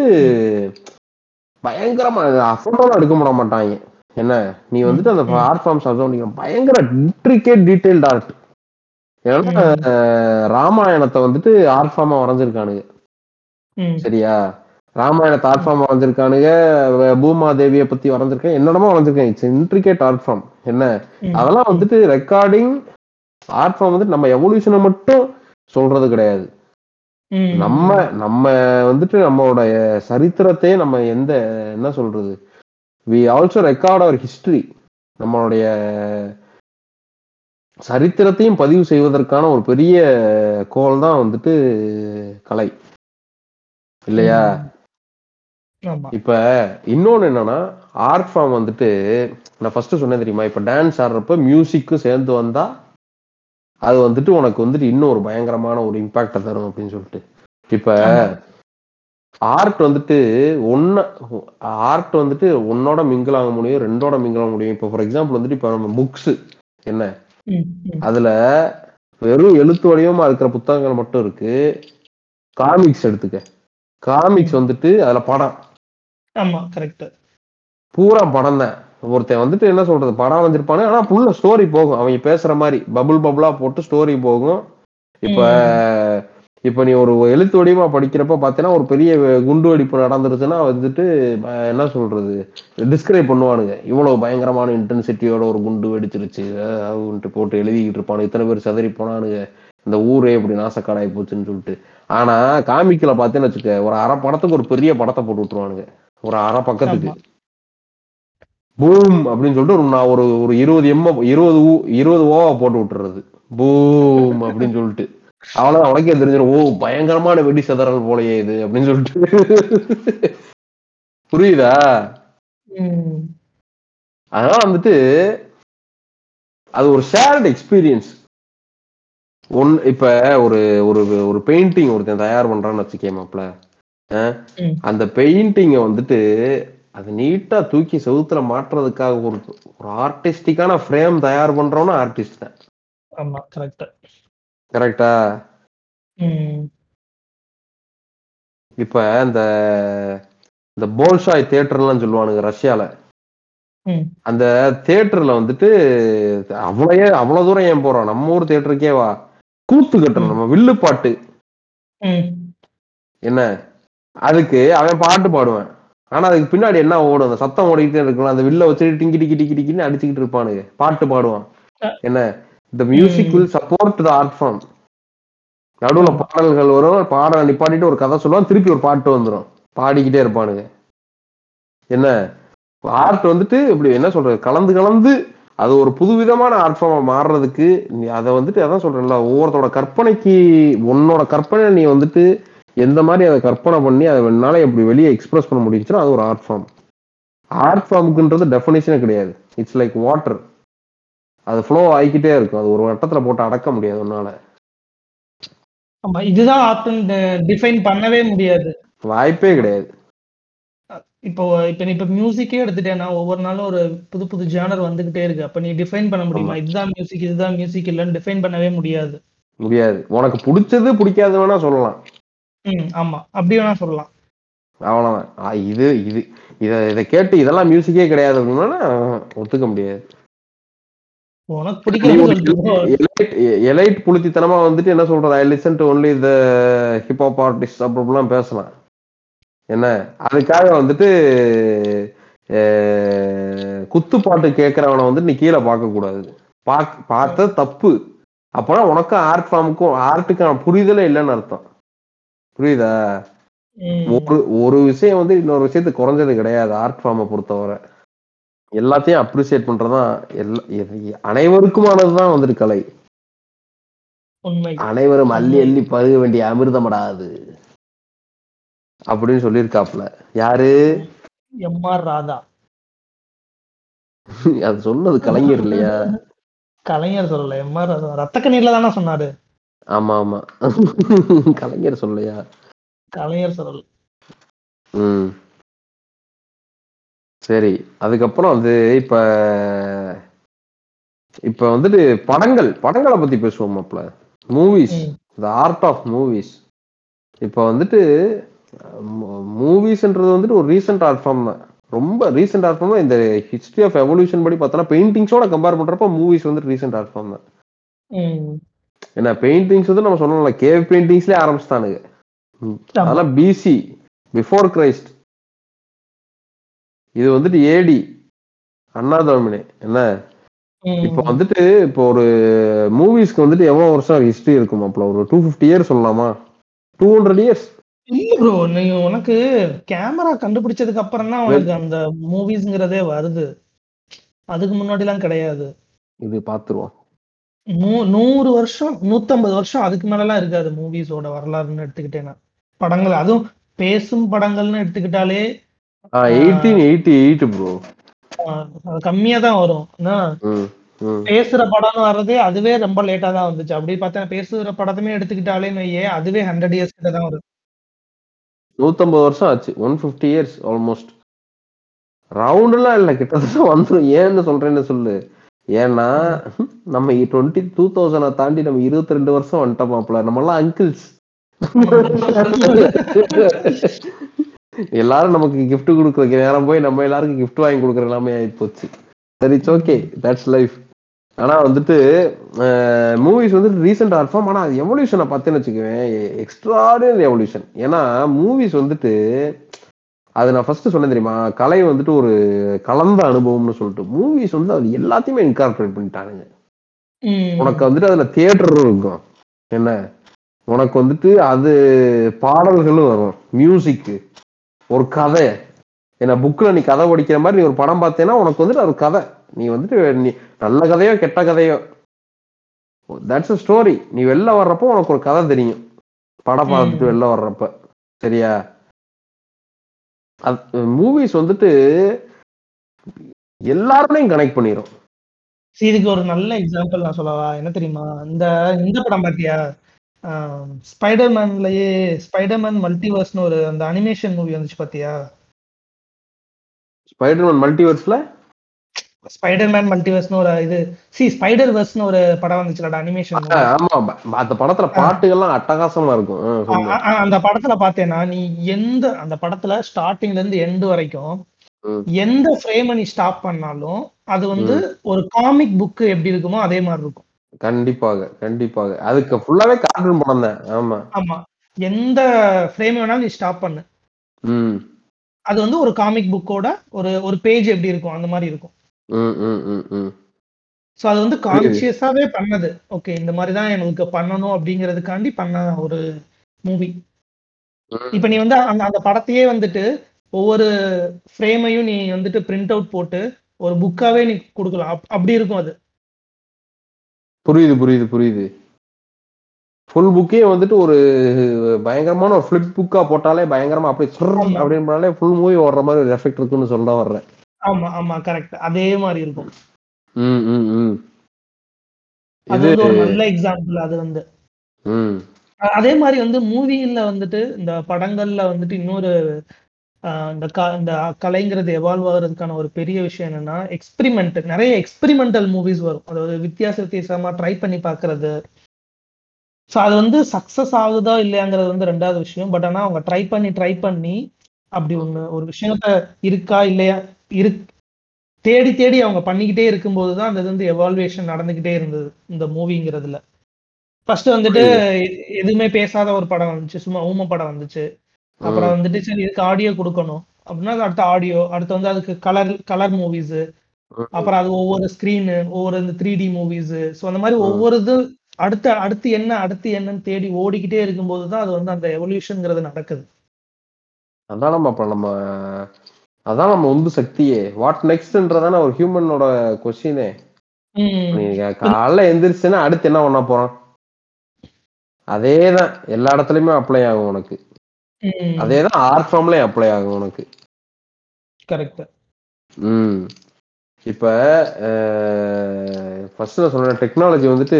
பயங்கரமா அஃபோர்டெல்லாம் எடுக்க முடிய மாட்டாங்க. என்ன? நீ வந்துட்டு அந்த. ஆர்ட் ஃபார்ம்ஸ் அசௌண்டிங் பயங்கர இன்ட்ரிகேட் டீடைல்ட் ஆர்ட் ஏன்னா ராமாயணத்தை வந்துட்டு ஆர்ட் ஃபார்மா வரைஞ்சிருக்கானுங்க. சரியா? ராமாயணத்தை ஆர்ட் ஃபார்ம் வரைஞ்சிருக்கானுங்க. வ- பூமா தேவியை பத்தி வரைஞ்சிருக்கேன். என்னென்னமோ வரைஞ்சிருக்கேன். இட்ஸ் இன்ட்ரிகேட் ஆர்ட் ஃபார்ம் என்ன. அதெல்லாம் வந்துட்டு ரெக்கார்டிங் ஆர்ட் ஃபார்ம் வந்துட்டு நம்ம எவல்யூஷனை மட்டும் சொல்றது கிடையாது. நம்ம நம்ம வந்துட்டு நம்மளுடைய சரித்திரத்தையே நம்ம எந்த என்ன சொல்றது? We also record our history நம்மளுடைய சரித்திரத்தையும் பதிவு செய்வதற்கான ஒரு பெரிய கோல் தான் வந்துட்டு கலை. இல்லையா? இப்ப இன்னொன்னு என்னன்னா ஆர்ட் ஃபார்ம் வந்துட்டு நான் ஃபர்ஸ்ட் சொன்னேன் தெரியுமா? இப்ப டான்ஸ் ஆடுறப்ப மியூசிக்கும் சேர்ந்து வந்தா அது வந்துட்டு உனக்கு வந்துட்டு இன்னும் ஒரு பயங்கரமான ஒரு இம்பாக்டை தரும் அப்படின்னு சொல்லிட்டு. இப்ப. ஆர்ட் வந்துட்டு ஒன்னு ஆர்ட் வந்துட்டு ஒன்னோட மிங்கிள் ஆக முடியும் ரெண்டோட மிங்கிள் ஆக முடியும். இப்போ ஃபார் எக்ஸாம்பிள் வந்துட்டு இப்போ நம்ம புக்ஸ் என்ன. அதுல வெறும் எழுத்து வடிவமா இருக்கிற புத்தகங்கள் மட்டும் இருக்கு. காமிக்ஸ் எடுத்துக்க. காமிக்ஸ் வந்துட்டு அதுல படம். ஆமா கரெக்ட் பூரா படம் தான். ஒருத்தன் வந்துட்டு என்ன சொல்றது? படம் வந்திருப்பானு ஆனா புள்ள ஸ்டோரி போகும். அவங்க பேசுற மாதிரி பபுள் பபுளா போட்டு ஸ்டோரி போகும். இப்ப இப்ப நீ ஒரு எழுத்து வடிவமா படிக்கிறப்ப பாத்தீங்கன்னா ஒரு பெரிய குண்டு வெடிப்பு நடந்துருச்சுன்னா வந்துட்டு என்ன சொல்றது டிஸ்கிரைப் பண்ணுவானுங்க. இவ்வளவு பயங்கரமான இன்டென்சிட்டியோட ஒரு குண்டு வெடிச்சிருச்சு அப்படின்ட்டு போட்டு எழுதிக்கிட்டு இருப்பானு இத்தனை பேர் சதறி போனானுங்க. இந்த ஊரே இப்படி நாசக்காடாய் போச்சுன்னு சொல்லிட்டு. ஆனா காமிக்கல பார்த்தேன்னு வச்சுக்க ஒரு அரை படத்துக்கு ஒரு பெரிய படத்தை போட்டு விட்டுருவானுங்க. ஒரு அரை பக்கத்துக்கு. பூம் அப்படின்னு சொல்லிட்டு ஒரு நான் ஒரு ஒரு இருபது எம் இருபது ஊ- இருபது ஓவா போட்டு விட்டுறது. பூம் அப்படின்னு சொல்லிட்டு. அவ்வளவுதான் உனக்கே தெரிஞ்சிடும் ஓ பயங்கரமான வெடி சதறல் போலயே இது அப்படின்னு சொல்லிட்டு. புரியுதா. அதனால வந்துட்டு அது ஒரு ஷேர்ட் எக்ஸ்பீரியன்ஸ் ஒன் இப்ப ஒரு ஒரு ஒரு பெயிண்டிங் ஒருத்தன் தயார் பண்றான்னு வச்சுக்கேமாப்ல. அந்த பெயிண்டிங்கை வந்துட்டு அது நீட்டா தூக்கி செவுத்துல மாட்டுறதுக்காக ஒரு ஒரு ஆர்டிஸ்டிக்கான ஃப்ரேம் தயார் பண்றவனா ஆர்டிஸ்ட் தான். ஆமா கரெக்ட் கரெக்டா? இப்ப இந்த இந்த போல்ஷாய் தியேட்டர்லாம் சொல்லுவானுங்க ரஷ்யால. அந்த தியேட்டர்ல வந்துட்டு அவ்வளோ அவ்வளவு தூரம் ஏன் போறோம் நம்ம ஊர் தியேட்டருக்கே வா. கூத்து கட்டணும். நம்ம வில்லுப்பாட்டு ம். என்ன? அதுக்கு அவன் பாட்டு பாடுவான். ஆனா அதுக்கு பின்னாடி என்ன ஓடும்? அந்த சத்தம் ஓடிக்கிட்டே இருக்கலாம் அந்த வில்ல வச்சுட்டு டிங்கி டிக்கி டிக்கி டிக்கின்னு அடிச்சுக்கிட்டு இருப்பானுங்க. பாட்டு பாடுவான். என்ன? இந்த music. Will support the art form நடுவுல. பாடல்கள் வரும் பாட நிப்பாட்டிட்டு ஒரு கதை சொல்லுவான் திருப்பி ஒரு பாட்டு வந்துடும் பாடிக்கிட்டே இருப்பானுங்க. என்ன? ஆர்ட் வந்துட்டு இப்படி என்ன சொல்றது? கலந்து கலந்து அது ஒரு புதுவிதமான ஆர்ட் ஃபார்மா மாறுறதுக்கு நீ அதை வந்துட்டு அதான் சொல்றேன்ல ஒவ்வொருத்தோட கற்பனைக்கு உன்னோட கற்பனை நீ வந்துட்டு எந்த மாதிரி அதை கற்பனை பண்ணி அதை வேணால எப்படி வெளியே எக்ஸ்பிரஸ் பண்ண முடிஞ்சுன்னா அது ஒரு ஆர்ட் ஃபார்ம் ஆர்ட் ஃபார்முக்குன்றது டெஃபினேஷனே கிடையாது. இட்ஸ் லைக் வாட்டர் அது ஃப்ளோ ஆகிக்கிட்டே இருக்கும். அது ஒரு வட்டத்துல போட்டு அடக்க முடியாது உன்னால. ஆமா இதுதான் ஆப்ஷன் டிஃபைன் பண்ணவே முடியாது. வாய்ப்பே கிடையாது. இப்போ இப்ப நீ இப்ப மியூசிக்கே எடுத்துட்டேன்னா ஒவ்வொரு நாளும் ஒரு புது புது ஜானர் வந்துகிட்டே இருக்கு. அப்ப நீ டிஃபைன் பண்ண முடியுமா? இதுதான் மியூசிக் இதுதான் மியூசிக் இல்லைன்னு டிஃபைன் பண்ணவே முடியாது. முடியாது. உனக்கு பிடிச்சது பிடிக்காது வேணா சொல்லலாம். ம் ஆமா. அப்படி வேணா சொல்லலாம். அவ்வளவுதான். இது இது இதை இதை கேட்டு இதெல்லாம் மியூசிக்கே கிடையாது அப்படின்னா ஒத்துக்க முடியாது. Elite புளுத்தித்தனமா வந்துட்டு என்ன சொல்றது? I listen to only the hip hop artist அப்படிலாம் பேசலாம். என்ன? அதுக்காக வந்துட்டு அஹ், குத்துப்பாட்டு கேட்கறவனை வந்து நீ கீழே பார்க்க கூடாது. பார்த்த தப்பு. அப்போனா உனக்கும் ஆர்ட் ஃபார்முக்கும் ஆர்ட்டுக்கான புரிதலே இல்லைன்னு அர்த்தம். புரியுதா. ஒரு ஒரு விஷயம் வந்து இன்னொரு விஷயத்துக்கு குறைஞ்சது கிடையாது ஆர்ட் ஃபார்மை பொறுத்தவரை. எல்லாத்தையும் அப்ரிசியேட் பண்றதுதான் எல்லா அனைவருக்குமானதுதான் வந்துட்டு கலை. அனைவரும் அள்ளி அள்ளி பருக வேண்டிய அமிர்தமடாது. அப்படின்னு சொல்லியிருக்காப்ல யாரு? M R Radha. (laughs) அது சொன்னது கலைஞர் இல்லையா? கலைஞர் சொல்லல. எம்ஆர் ரத்த கண்ணீர்ல தானே சொன்னாரு. ஆமா ஆமா. (laughs) கலைஞர் சொல்லையா கலைஞர் சொல்லல. ம். சரி அதுக்கப்புறம் வந்து இப்ப இப்ப வந்துட்டு படங்கள் படங்களை பத்தி பேசுவோம் மாப்ள மூவிஸ் ம். த ஆர்ட் ஆஃப் மூவிஸ் இப்ப வந்துட்டு மூவிஸ்ன்றது வந்துட்டு ஒரு ரீசெண்ட் ஆர்ட் ஃபார்ம் தான் ரொம்ப ரீசெண்ட் ஆர்ட் ஃபார்ம் இந்த ஹிஸ்டரி ஆஃப் எவல்யூஷன் படி பார்த்தோன்னா பெயிண்டிங்ஸோட கம்பேர் பண்றப்ப மூவிஸ் வந்து ரீசெண்ட் ஆர்ட் ஃபார்ம் தான் ம். ஏன்னா பெயிண்டிங்ஸ் வந்து நம்ம சொன்னோம்ல கேவ் பெயிண்டிங்ஸ்லயே ஆரம்பிச்சிட்டானுங்க ம். ஆமா. அதெல்லாம் பிசி பிஃபோர் கிரைஸ்ட் இது வந்துட்டு ஏடி அண்ணா டொமினே என்ன. இப்போ வந்துட்டு இப்போ ஒரு மூவிஸ்க்கு வந்துட்டு எவ்வளவு வருஷம் ஹிஸ்டரி இருக்கும் அப்பல ஒரு டூ ஃபிஃப்டி இயர்ஸ் சொல்லலாமா? டூ ஹண்ட்ரட் இயர்ஸ் இல்ல ப்ரோ நீ உனக்கு கேமரா கண்டுபிடிச்சதுக்கு அப்புறம் தான் உனக்கு அந்த மூவிஸ்ங்கிறதே வருது. அதுக்கு முன்னாடி எல்லாம் கிடையாது. இது பாத்துருவோம். நூறு வருஷம் நூத்தம்பது வருஷம் அதுக்கு மேலலாம் இருக்காது மூவிஸோட வரலாறுன்னு எடுத்துக்கிட்டேன்னா. படங்கள் அதுவும் பேசும் படங்கள்னு எடுத்துக்கிட்டாலே எயிட்டீன் எயிட்டி எயிட் ப்ரோ கம்மியா தான் வரும். பேசுற படம்னு வர்றதே அதுவே ரொம்ப லேட்டா தான் வந்துச்சு. அப்படி பார்த்தா பேசுற படத்துமே எடுத்துக்கிட்டாலே வையே அதுவே ஹண்ட்ரட் இயர்ஸ் கிட்ட தான் வருது நூத்தம்பது வருஷம் ஆச்சு. ஒன் ஃபிஃப்டி இயர்ஸ் ஆல்மோஸ்ட் ரவுண்டுலாம் இல்லை கிட்டத்தட்ட வந்துடும் ஏன்னு சொல்றேன்னு சொல்லு. ஏன்னா நம்ம டுவெண்ட்டி டூ தௌசண்ட் தாண்டி நம்ம இருபத்தி ரெண்டு வருஷம் வந்துட்டோம் மாப்பிள்ள. நம்ம எல்லாம் அங்கிள்ஸ் எல்லாரும் நமக்கு gift கொடுக்குற நேரம் போய் நம்ம எல்லாருக்கும் gift வாங்கி கொடுக்குற எல்லாமே ஆகி போச்சு. சரி இட்ஸ் ஓகே தட்ஸ் லைஃப் ஆனா வந்துட்டு மூவிஸ் வந்து ரீசெண்ட் ஆர்ஃபார்ம் ஆனா அது எவல்யூஷனை பார்த்தேன்னு வச்சுக்குவேன். எக்ஸ்ட்ராடினரி எவல்யூஷன் ஏன்னா மூவிஸ் வந்துட்டு அது நான் ஃபர்ஸ்ட் சொன்னேன் தெரியுமா? கலை வந்துட்டு ஒரு கலந்த அனுபவம்னு சொல்லிட்டு. மூவிஸ் வந்து அது எல்லாத்தையுமே இன்கார்பரேட் பண்ணிட்டானுங்க. உனக்கு வந்துட்டு அதுல தியேட்டர் இருக்கும். என்ன? உனக்கு வந்துட்டு அது பாடல்களும் வரும். மியூசிக் ஒரு கதை. என்ன புக்ல நீ கதை படிக்கிற மாதிரி நீ ஒரு படம் பார்த்தேன்னா உனக்கு வந்துட்டு அது கதை. நீ வந்துட்டு நீ நல்ல கதையோ கெட்ட கதையோ. தட்ஸ் அ ஸ்டோரி நீ வெளில வர்றப்போ உனக்கு ஒரு கதை தெரியும். படம் பார்த்துட்டு வெளில வர்றப்ப. சரியா? மூவிஸ் வந்துட்டு எல்லாருடையும் கனெக்ட் பண்ணிரும். சரி, இதுக்கு ஒரு நல்ல எக்ஸாம்பிள் நான் சொல்லவா? என்ன தெரியுமா? இந்த இந்த படம் பாத்தியா ஸ்பைடர்மேன்லயே ஸ்பைடர்மேன் மல்டிவர்ஸ்னு ஒரு அந்த அனிமேஷன் மூவி வந்துச்சு பாத்தியா? ஸ்பைடர்மேன் மல்டிவர்ஸ்ல ஸ்பைடர்மேன் மல்டிவர்ஸ்னு ஒரு இது. சி ஸ்பைடர் வர்ஸ்னு ஒரு படம் வந்துச்சுலடா அனிமேஷன் ஆமா அந்த படத்துல பாட்டுகள்லாம் அட்டகாசமா இருக்கும். அந்த படத்துல பாத்தேன்னா நீ எந்த அந்த படத்துல ஸ்டார்டிங்ல இருந்து எண்டு வரைக்கும். எந்த ஃப்ரேமை நீ ஸ்டாப் பண்ணாலும் அது வந்து ஒரு காமிக் புக் எப்படி இருக்குமோ அதே மாதிரி இருக்கும். கண்டிப்பாக கண்டிப்பாக. அதுக்கு ஃபுல்லாவே கார்ட்டூன் படம் தான். ஆமா. ஆமா. எந்த ஃப்ரேம் வேணாலும் நீ ஸ்டாப் பண்ணு. ம். அது வந்து ஒரு காமிக் புக்கோட ஒரு ஒரு பேஜ் எப்படி இருக்கும்? அந்த மாதிரி இருக்கும். ம் ம் ம் ம். ஸோ அது வந்து கான்சியஸாவே பண்ணது. ஓகே இந்த மாதிரி தான் எனக்கு பண்ணணும் அப்படிங்கிறதுக்காண்டி பண்ண ஒரு மூவி. இப்போ நீ வந்து அந்த அந்த படத்தையே வந்துட்டு ஒவ்வொரு ஃப்ரேமையும் நீ வந்துட்டு பிரிண்ட் அவுட் போட்டு ஒரு புக்காவே நீ கொடுக்கலாம். அப்- அப்படி இருக்கும் அது. புரியுது புரியுது புரியுது. ஃபுல் புக்கே வந்துட்டு ஒரு பயங்கரமான ஒரு ஃபிளிப் புக்கா போட்டாலே பயங்கரமா அப்படியே. அப்படின்னு பண்ணாலே ஃபுல் மூவி ஓடுற மாதிரி ஒரு எஃபெக்ட் இருக்குன்னு சொல்ல வர்றேன். ஆமா ஆமா கரெக்ட் அதே மாதிரி இருக்கும். ம் ம் ம். அது ஒரு நல்ல எக்ஸாம்பிள் அது வந்து. ம். அதே மாதிரி வந்து மூவில வந்துட்டு இந்த படங்கள்ல வந்துட்டு இன்னொரு இந்த க இந்த கலைங்கிறது எவால்வ் ஆகுறதுக்கான ஒரு பெரிய விஷயம் என்னன்னா எக்ஸ்பிரிமெண்ட் நிறைய எக்ஸ்பிரிமெண்டல் மூவிஸ் வரும். அதாவது வித்தியாச வித்தியாசமா ட்ரை பண்ணி பார்க்கிறது. ஸோ அது வந்து சக்சஸ் ஆகுதா இல்லையாங்கிறது வந்து ரெண்டாவது விஷயம். பட் ஆனால் அவங்க ட்ரை பண்ணி ட்ரை பண்ணி அப்படி ஒன்று ஒரு விஷயத்த இருக்கா இல்லையா இரு தேடி தேடி அவங்க பண்ணிக்கிட்டே இருக்கும்போது தான் அந்த இது வந்து எவால்வேஷன் நடந்துக்கிட்டே இருந்தது இந்த மூவிங்கிறதுல ஃபர்ஸ்ட் வந்துட்டு எதுவுமே பேசாத ஒரு படம் வந்துச்சு சும்மா ஊம படம் வந்துச்சு. அப்புறம் வந்துட்டு சரி இதுக்கு ஆடியோ கொடுக்கணும். அப்படின்னா அடுத்த ஆடியோ அடுத்து வந்து அதுக்கு கலர் கலர் மூவிஸ் அப்புறம் அது ஒவ்வொரு ஸ்கிரீனு ஒவ்வொரு இந்த த்ரீ டி மூவிஸ் ஸோ அந்த மாதிரி. ஒவ்வொரு இது அடுத்த அடுத்து என்ன அடுத்து என்னன்னு தேடி ஓடிக்கிட்டே இருக்கும்போது தான் அது வந்து அந்த எவல்யூஷன்ங்கிறது நடக்குது. அதான் நம்ம அப்ப நம்ம அதான் நம்ம உந்து சக்தியே. வாட் நெக்ஸ்ட்ன்றதான ஒரு ஹியூமனோட கொஸ்டினே காலைல எந்திரிச்சுன்னா அடுத்து என்ன பண்ண போறான் அதேதான். எல்லா இடத்துலயுமே அப்ளை ஆகும் உனக்கு. அதேதான் ஆர்ட் ஃபார்ம்லயும் அப்ளை ஆகும் உனக்கு. கரெக்ட் ம். இப்ப ஃபர்ஸ்ட் நான் சொன்ன டெக்னாலஜி வந்துட்டு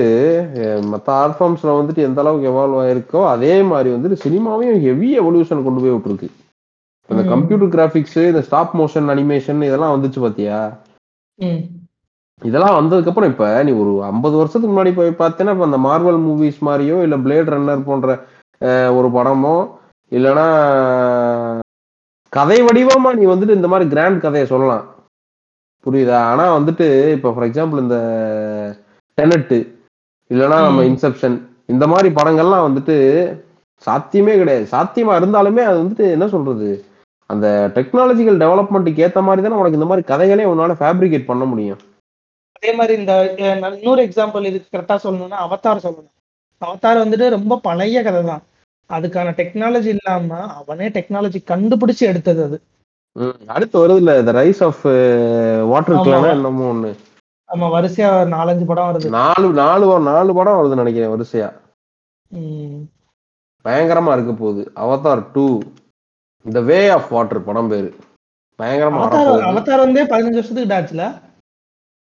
மத்த ஆர்ட் ஃபார்ம்ஸ்ல வந்துட்டு எந்த அளவுக்கு எவால்வ் ஆயிருக்கோ அதே மாதிரி வந்துட்டு சினிமாவையும் ஹெவி எவல்யூஷன் கொண்டு போய் விட்டுருக்கு. இந்த. கம்ப்யூட்டர் கிராபிக்ஸ் இந்த ஸ்டாப் மோஷன் அனிமேஷன் இதெல்லாம் வந்துச்சு பாத்தியா? இதெல்லாம் வந்ததுக்கு அப்புறம் இப்ப நீ ஒரு ஐம்பது வருஷத்துக்கு முன்னாடி போய் பார்த்தேன்னா இப்ப அந்த மார்வல் மூவிஸ் மாதிரியோ இல்ல பிளேட் ரன்னர் போன்ற ஒரு படமோ இல்லைன்னா கதை வடிவமா நீ வந்துட்டு இந்த மாதிரி கிராண்ட் கதையை சொல்லலாம். புரியுதா? ஆனா வந்துட்டு இப்ப ஃபார் எக்ஸாம்பிள் இந்த டெனட்டு இல்லைன்னா நம்ம. இன்செப்ஷன் இந்த மாதிரி படங்கள்லாம் வந்துட்டு சாத்தியமே கிடையாது. சாத்தியமா இருந்தாலுமே அது வந்துட்டு என்ன சொல்றது? அந்த டெக்னாலஜிக்கல் டெவலப்மெண்ட்டுக்கு ஏத்த மாதிரி தானே உனக்கு இந்த மாதிரி கதைகளே உன்னால ஃபேப்ரிகேட் பண்ண முடியும். அதே மாதிரி இந்த இன்னொரு எக்ஸாம்பிள் இதுக்கு கரெக்டா சொல்லணும்னா அவதார் சொல்லணும். அவதார் வந்துட்டு ரொம்ப பழைய கதை தான் அதுக்கான டெக்னாலஜி இல்லாம அவனே டெக்னாலஜி கண்டுபிடிச்சு எடுத்தது அது. அடுத்து வருது இல்ல த ரைஸ் ஆஃப் வாட்டர் ஆமா. கிளானா என்னமோ ஒண்ணு. நம்ம வரிசையா நாலஞ்சு படம் வருது. நாலு நாலு நாலு படம் வருதுன்னு நினைக்கிறேன் வரிசையா. பயங்கரமா இருக்க போகுது. Avatar two the way of water படம் பேரு. பயங்கரமா அவதார் வந்தே பதினஞ்சு வருஷத்துக்கு ஆச்சுல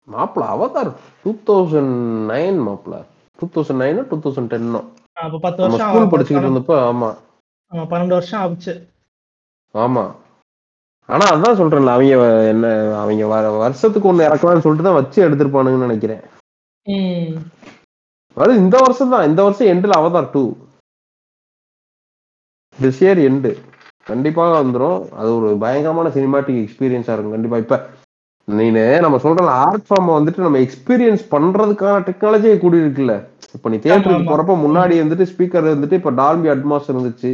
மாப்பிள அவதார் டூ தௌசண்ட் நைன் மாப்பிள. டூ தௌசண்ட் நைனோ டூ தௌசண்ட் டென்னோ அப்ப பத்து வருஷம் ஸ்கூல். படிச்சுக்கிட்டு இருந்தப்ப ஆமா. ஆமா, பன்னெண்டு வருஷம் ஆச்சு ஆமா. ஆனா அதான் சொல்றேன்ல அவங்க என்ன அவங்க வ- வருஷத்துக்கு ஒண்ணு இறக்கலாம்னு சொல்லிட்டு தான் வச்சு எடுத்திருப்பானுங்கன்னு நினைக்கிறேன். அது இந்த வருஷம் தான் இந்த வருஷம் எண்டில் Avatar two this year end கண்டிப்பாக வந்துரும். அது ஒரு பயங்கரமான சினிமாட்டிக் எக்ஸ்பீரியன்ஸா இருக்கும் கண்டிப்பா. இப்ப நீனு நம்ம சொல்ற ஆர்ட் ஃபார்ம் வந்துட்டு நம்ம எக்ஸ்பீரியன்ஸ் பண்றதுக்கான டெக்னாலஜியே கூடி இருக்குல்ல இப்ப நீ தியேட்டருக்கு. போறப்ப முன்னாடி வந்துட்டு ஸ்பீக்கர் இருந்துட்டு இப்ப டால்பி அட்மாஸ் இருந்துச்சு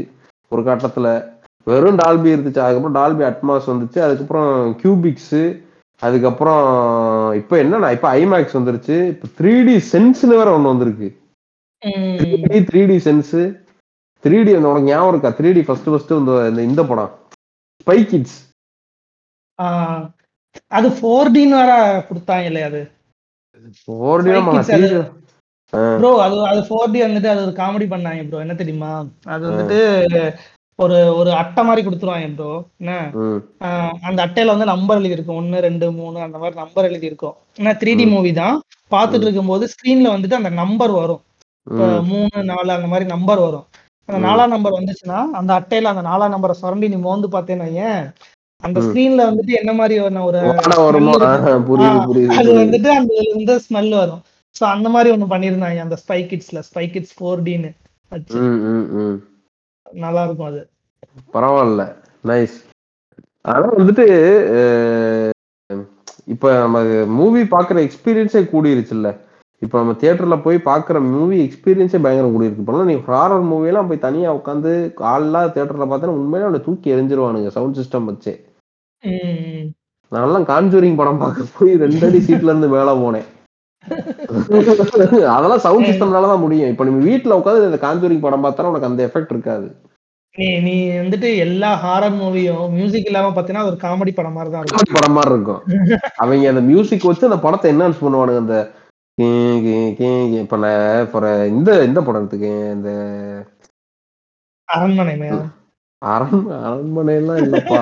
ஒரு கட்டத்துல. வெறும் டால்பி இருந்துச்சு அதுக்கப்புறம் டால்பி அட்மாஸ் வந்துச்சு அதுக்கப்புறம் கியூபிக்ஸ் அதுக்கப்புறம் இப்ப என்னன்னா இப்ப ஐமேக்ஸ் வந்துருச்சு இப்ப த்ரீ டி சென்ஸ்னு வேற ஒண்ணு வந்திருக்கு. Three D sense three D உனக்கு ஞாபகம் இருக்கா? த்ரீ டி ஃபர்ஸ்ட் ஃபர்ஸ்ட் இந்த இந்த- படம். ஸ்பை கிட்ஸ் அது ஃபோர் டின்னு வேற கொடுத்தாங்க இல்லையா அது ஃபோர் டி ப்ரோ அது அது ஃபோர் டி வந்துட்டு அது ஒரு காமெடி பண்ணாங்க ப்ரோ என்ன தெரியுமா? அது வந்துட்டு ஒரு ஒரு அட்டை மாதிரி கொடுத்துருவாங்க ப்ரோ என்ன? அந்த அட்டையில வந்து நம்பர் எழுதி இருக்கும் ஒன்னு ரெண்டு மூணு அந்த மாதிரி நம்பர் எழுதி இருக்கும் ஏன்னா த்ரீ டி. மூவி தான். பார்த்துட்டு இருக்கும்போது ஸ்கிரீன்ல வந்துட்டு அந்த நம்பர் வரும். மூணு நாலு அந்த மாதிரி நம்பர் வரும். அந்த. நாலாம் நம்பர் வந்துச்சுன்னா அந்த அட்டையில அந்த நாலாம் நம்பரை சுரண்டி நீ மோந்து பார்த்தேன்னா ஏன் அந்த. ஸ்கிரீன்ல வந்துட்டு என்ன மாதிரி ஒரு அது. வந்துட்டு அந்த வந்து ஸ்மெல் வரும். சோ அந்த மாதிரி ஒண்ணு பண்ணிருந்தாங்க அந்த ஸ்பை கிட்ஸ்ல ஸ்பை கிட்ஸ் ஃபோர் டின்னு. நல்லா இருக்கும் அது. பரவாயில்ல. நைஸ் ஆனா வந்துட்டு இப்ப நம்ம மூவி பாக்குற எக்ஸ்பீரியன்ஸே கூடிருச்சுல்ல. இப்ப நம்ம தியேட்டர்ல போய் பாக்குற மூவி எக்ஸ்பீரியன்ஸே பயங்கரம் கூடியிருக்கு. இப்பெல்லாம் நீ ஹாரர் மூவி எல்லாம் போய் தனியா உட்காந்து ஆள்லாம் தியேட்டர்ல பார்த்தா உண்மையிலே அவனை தூக்கி எரிஞ்சிருவானுங்க சவுண்ட் சிஸ்டம் வச்சு. நான்லாம் காஞ்சூரிங் படம் பார்க்க போய் ரெண்டு அடி சீட்ல இருந்து மேல போனேன். (laughs) அதெல்லாம் சவுண்ட் சிஸ்டம்னால தான் முடியும். இப்ப நீ வீட்ல உட்காந்து இந்த காஞ்சூரிங் படம் பார்த்தா உனக்கு அந்த எஃபெக்ட் இருக்காது. நீ நீ வந்துட்டு எல்லா ஹாரர் மூவியும் மியூசிக் இல்லாம பாத்தீங்கன்னா ஒரு காமெடி படம் மாதிரி தான் இருக்கும். படம் மாதிரி இருக்கும். அவங்க அந்த மியூசிக் வச்சு அந்த படத்தை என்ஹான்ஸ் பண்ணுவானுங்க. அந்த. இப்ப இந்த இந்த படத்துக்கு இந்த அரண்மனை அரண் அரண்மனை எல்லாம் இல்லப்பா.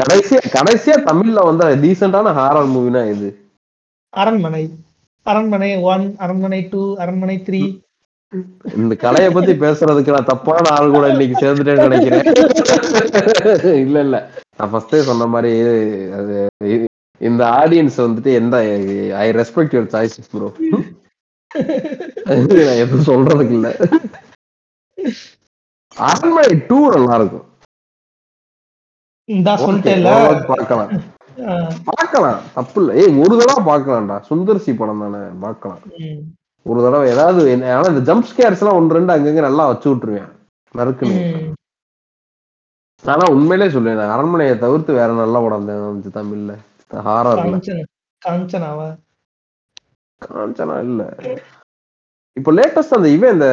கடைசியா கடைசியா தமிழ்ல வந்த டீசென்டான ஹாரர் மூவினா இது. அரண்மனை. அரண்மனை ஒன் அரண்மனை டூ அரண்மனை த்ரீ இந்த கலையை பத்தி பேசுறதுக்கு நான் தப்பான ஆள் கூட இன்னைக்கு சேர்ந்துட்டேன்னு நினைக்கிறேன். இல்ல இல்ல. நான் ஃபர்ஸ்டே சொன்ன மாதிரி அது இந்த ஆடியன்ஸ் வந்துட்டு எந்த I respect your choices bro எதுவும் சொல்றதுக்கு இல்ல. அரண்மனை டூ நல்லா இருக்கும் பார்க்கலாம். பார்க்கலாம். தப்பு இல்ல ஏய் ஒரு தடவை பார்க்கலாம்டா. சுந்தர்சி படம் தானே. பார்க்கலாம். உம் ஒரு தடவை ஏதாவது ஆனா இந்த ஜம்ப் ஸ்கேர்ஸ் எல்லாம் ஒன்று ரெண்டு அங்கங்க நல்லா வச்சு விட்டுருவேன். நறுக்குன்னு ஆனா உண்மையிலே சொல்லுவேன். அரண்மனையை தவிர்த்து வேற நல்ல படம் தான் தமிழ்ல. ஹாரர்ல. காஞ்சனா காஞ்சனாவா? காஞ்சனா இல்ல. இப்போ லேட்டஸ்ட் அந்த இவன் இந்த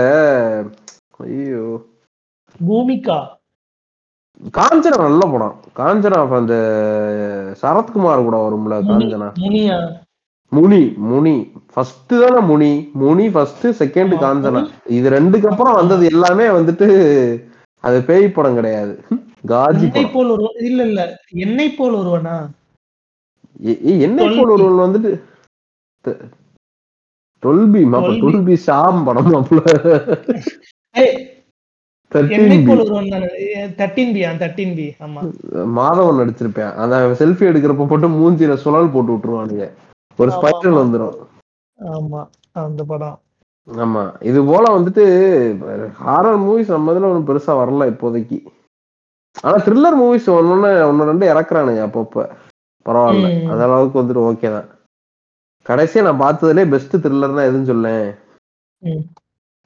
ஐயோ. பூமிகா. காஞ்சனா நல்ல படம். காஞ்சனா அந்த சரத்குமார் கூட வரும்ல காஞ்சனா? முனி முனி. ஃபர்ஸ்ட் தானே முனி. Muni first second. காஞ்சனா. இது ரெண்டுக்கு அப்புறம் வந்தது எல்லாமே வந்துட்டு அது பேய் படம் கிடையாது. காஜி போல் ஒருவன் இல்ல இல்ல. என்னை போல் ஒருவனா? என்னை போல் ஒருவன் வந்துட்டு டொல்பி மாப்ப டொல்பி ஷாம் படம் மாப்பிள. மாதவன் நடிச்சிருப்பேன் அந்த செல்ஃபி எடுக்கிறப்ப போட்டு மூஞ்சில சுழல் போட்டு விட்டுருவானுங்க. ஒரு ஸ்பைரல் ஆமா. வந்துரும். ஆமா அந்த படம். ஆமா. இது போல வந்துட்டு ஹாரர் மூவிஸ் நம்ம இதுல ஒன்றும் பெருசா வரல இப்போதைக்கு. ஆனா த்ரில்லர் மூவிஸ் ஒன்னொன்னு ஒன்னு ரெண்டு இறக்குறானுங்க அப்பப்ப. பரவாயில்ல. அந்த அளவுக்கு வந்துட்டு ஓகே தான். கடைசியா நான் பார்த்ததுலே பெஸ்ட் த்ரில்லர்னா எதுன்னு சொல்லேன்.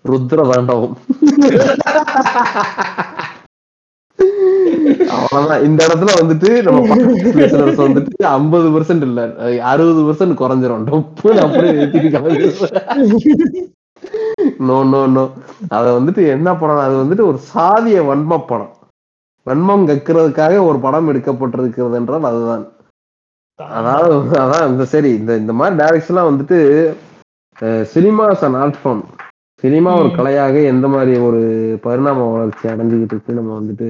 ருத்ர தாண்டவம் அவ்வளவுதான் இந்த இடத்துல வந்துட்டு நம்ம பேசுறது வந்துட்டு ஐம்பது பெர்சன்ட் இல்ல அறுபது பெர்சன்ட் குறைஞ்சிரும் டொப்புன்னு அப்படியே ஏத்திட்டு நோ நோ நோ அத வந்துட்டு என்ன படம் அது வந்துட்டு ஒரு சாதிய வன்ம படம் வன்மம் கக்கிறதுக்காக ஒரு படம் எடுக்கப்பட்டிருக்கிறது என்றால் அதுதான் அதாவது அதான் இந்த சரி இந்த இந்த மாதிரி டைரக்ஷன்லாம் வந்துட்டு cinemas and art form cinema ஒரு. கலையாக எந்த மாதிரி ஒரு பரிணாம வளர்ச்சி அடைஞ்சுக்கிட்டு இருக்கு நம்ம வந்துட்டு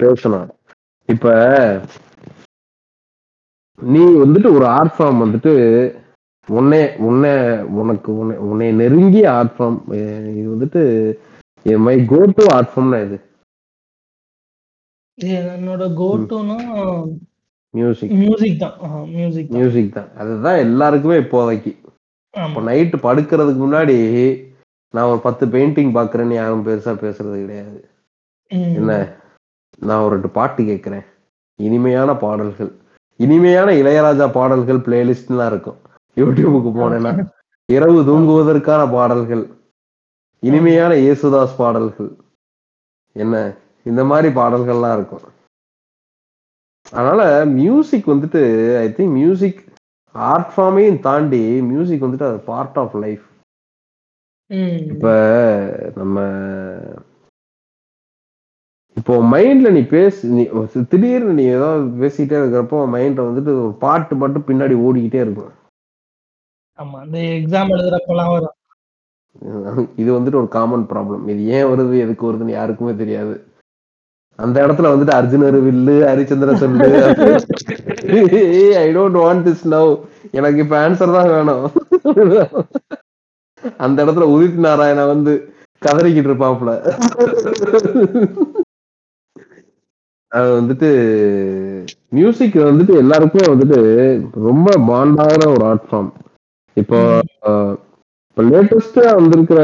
பேசணும். இப்ப நீ வந்துட்டு ஒரு ஆர்ட் ஃபார்ம் வந்துட்டு உன்னே உன்னை உனக்கு உன்னை உன்னை நெருங்கிய ஆர்ட் ஃபார்ம் இது வந்துட்டு மை கோ டு ஆர்ட் ஃபார்ம்னா இது என்னோட கோட்டுனா மியூசிக் மியூசிக் தான். மியூசிக் மியூசிக் தான். அதுதான் எல்லாருக்குமே இப்போதைக்கு. இப்போ நைட்டு படுக்கிறதுக்கு முன்னாடி நான் ஒரு பத்து பெயிண்டிங் பாக்குறேன்னு யாரும் பெருசா பேசுறது கிடையாது. என்ன? நான் ஒரு ரெண்டு பாட்டு கேட்கிறேன் இனிமையான பாடல்கள். இனிமையான இளையராஜா பாடல்கள் பிளேலிஸ்ட்லாம் இருக்கும். யூடியூபுக்கு போனேன்னா இரவு தூங்குவதற்கான பாடல்கள். இனிமையான இயேசுதாஸ் பாடல்கள். என்ன? இந்த மாதிரி பாடல்கள்லாம் இருக்கும். அதனால மியூசிக் வந்துட்டு ஐ திங்க் மியூசிக் ஆர்ட் ஃபார்மையும் தாண்டி மியூசிக் வந்துட்டு அது பார்ட் ஆஃப் லைஃப் ம். இப்ப நம்ம இப்போ மைண்ட்ல நீ பேசு நீ திடீர்னு நீ ஏதாவது பேசிட்டே இருக்கிறப்போ மைண்ட்ல வந்துட்டு ஒரு பாட்டு மட்டும் பின்னாடி ஓடிக்கிட்டே இருக்கும். ஆமா இந்த எக்ஸாம் எழுதுறப்பெல்லாம் வரும். இது வந்துட்டு ஒரு காமன் ப்ராப்ளம் இது ஏன் வருது எதுக்கு வருதுன்னு யாருக்குமே தெரியாது. அந்த இடத்துல வந்துட்டு அர்ஜுனர் வில்லு ஹரிச்சந்திர சொல்லு I don't want this now எனக்கு இப்ப ஆன்சர் தான் வேணும். அந்த இடத்துல உதித் நாராயண வந்து கதறிக்கிட்டு இருப்பாப்ல அது வந்துட்டு மியூசிக் வந்துட்டு எல்லாருக்குமே வந்துட்டு ரொம்ப பாண்டாகிற ஒரு ஆர்ட் ஃபார்ம் இப்போ இப்போ லேட்டஸ்டா வந்திருக்கிற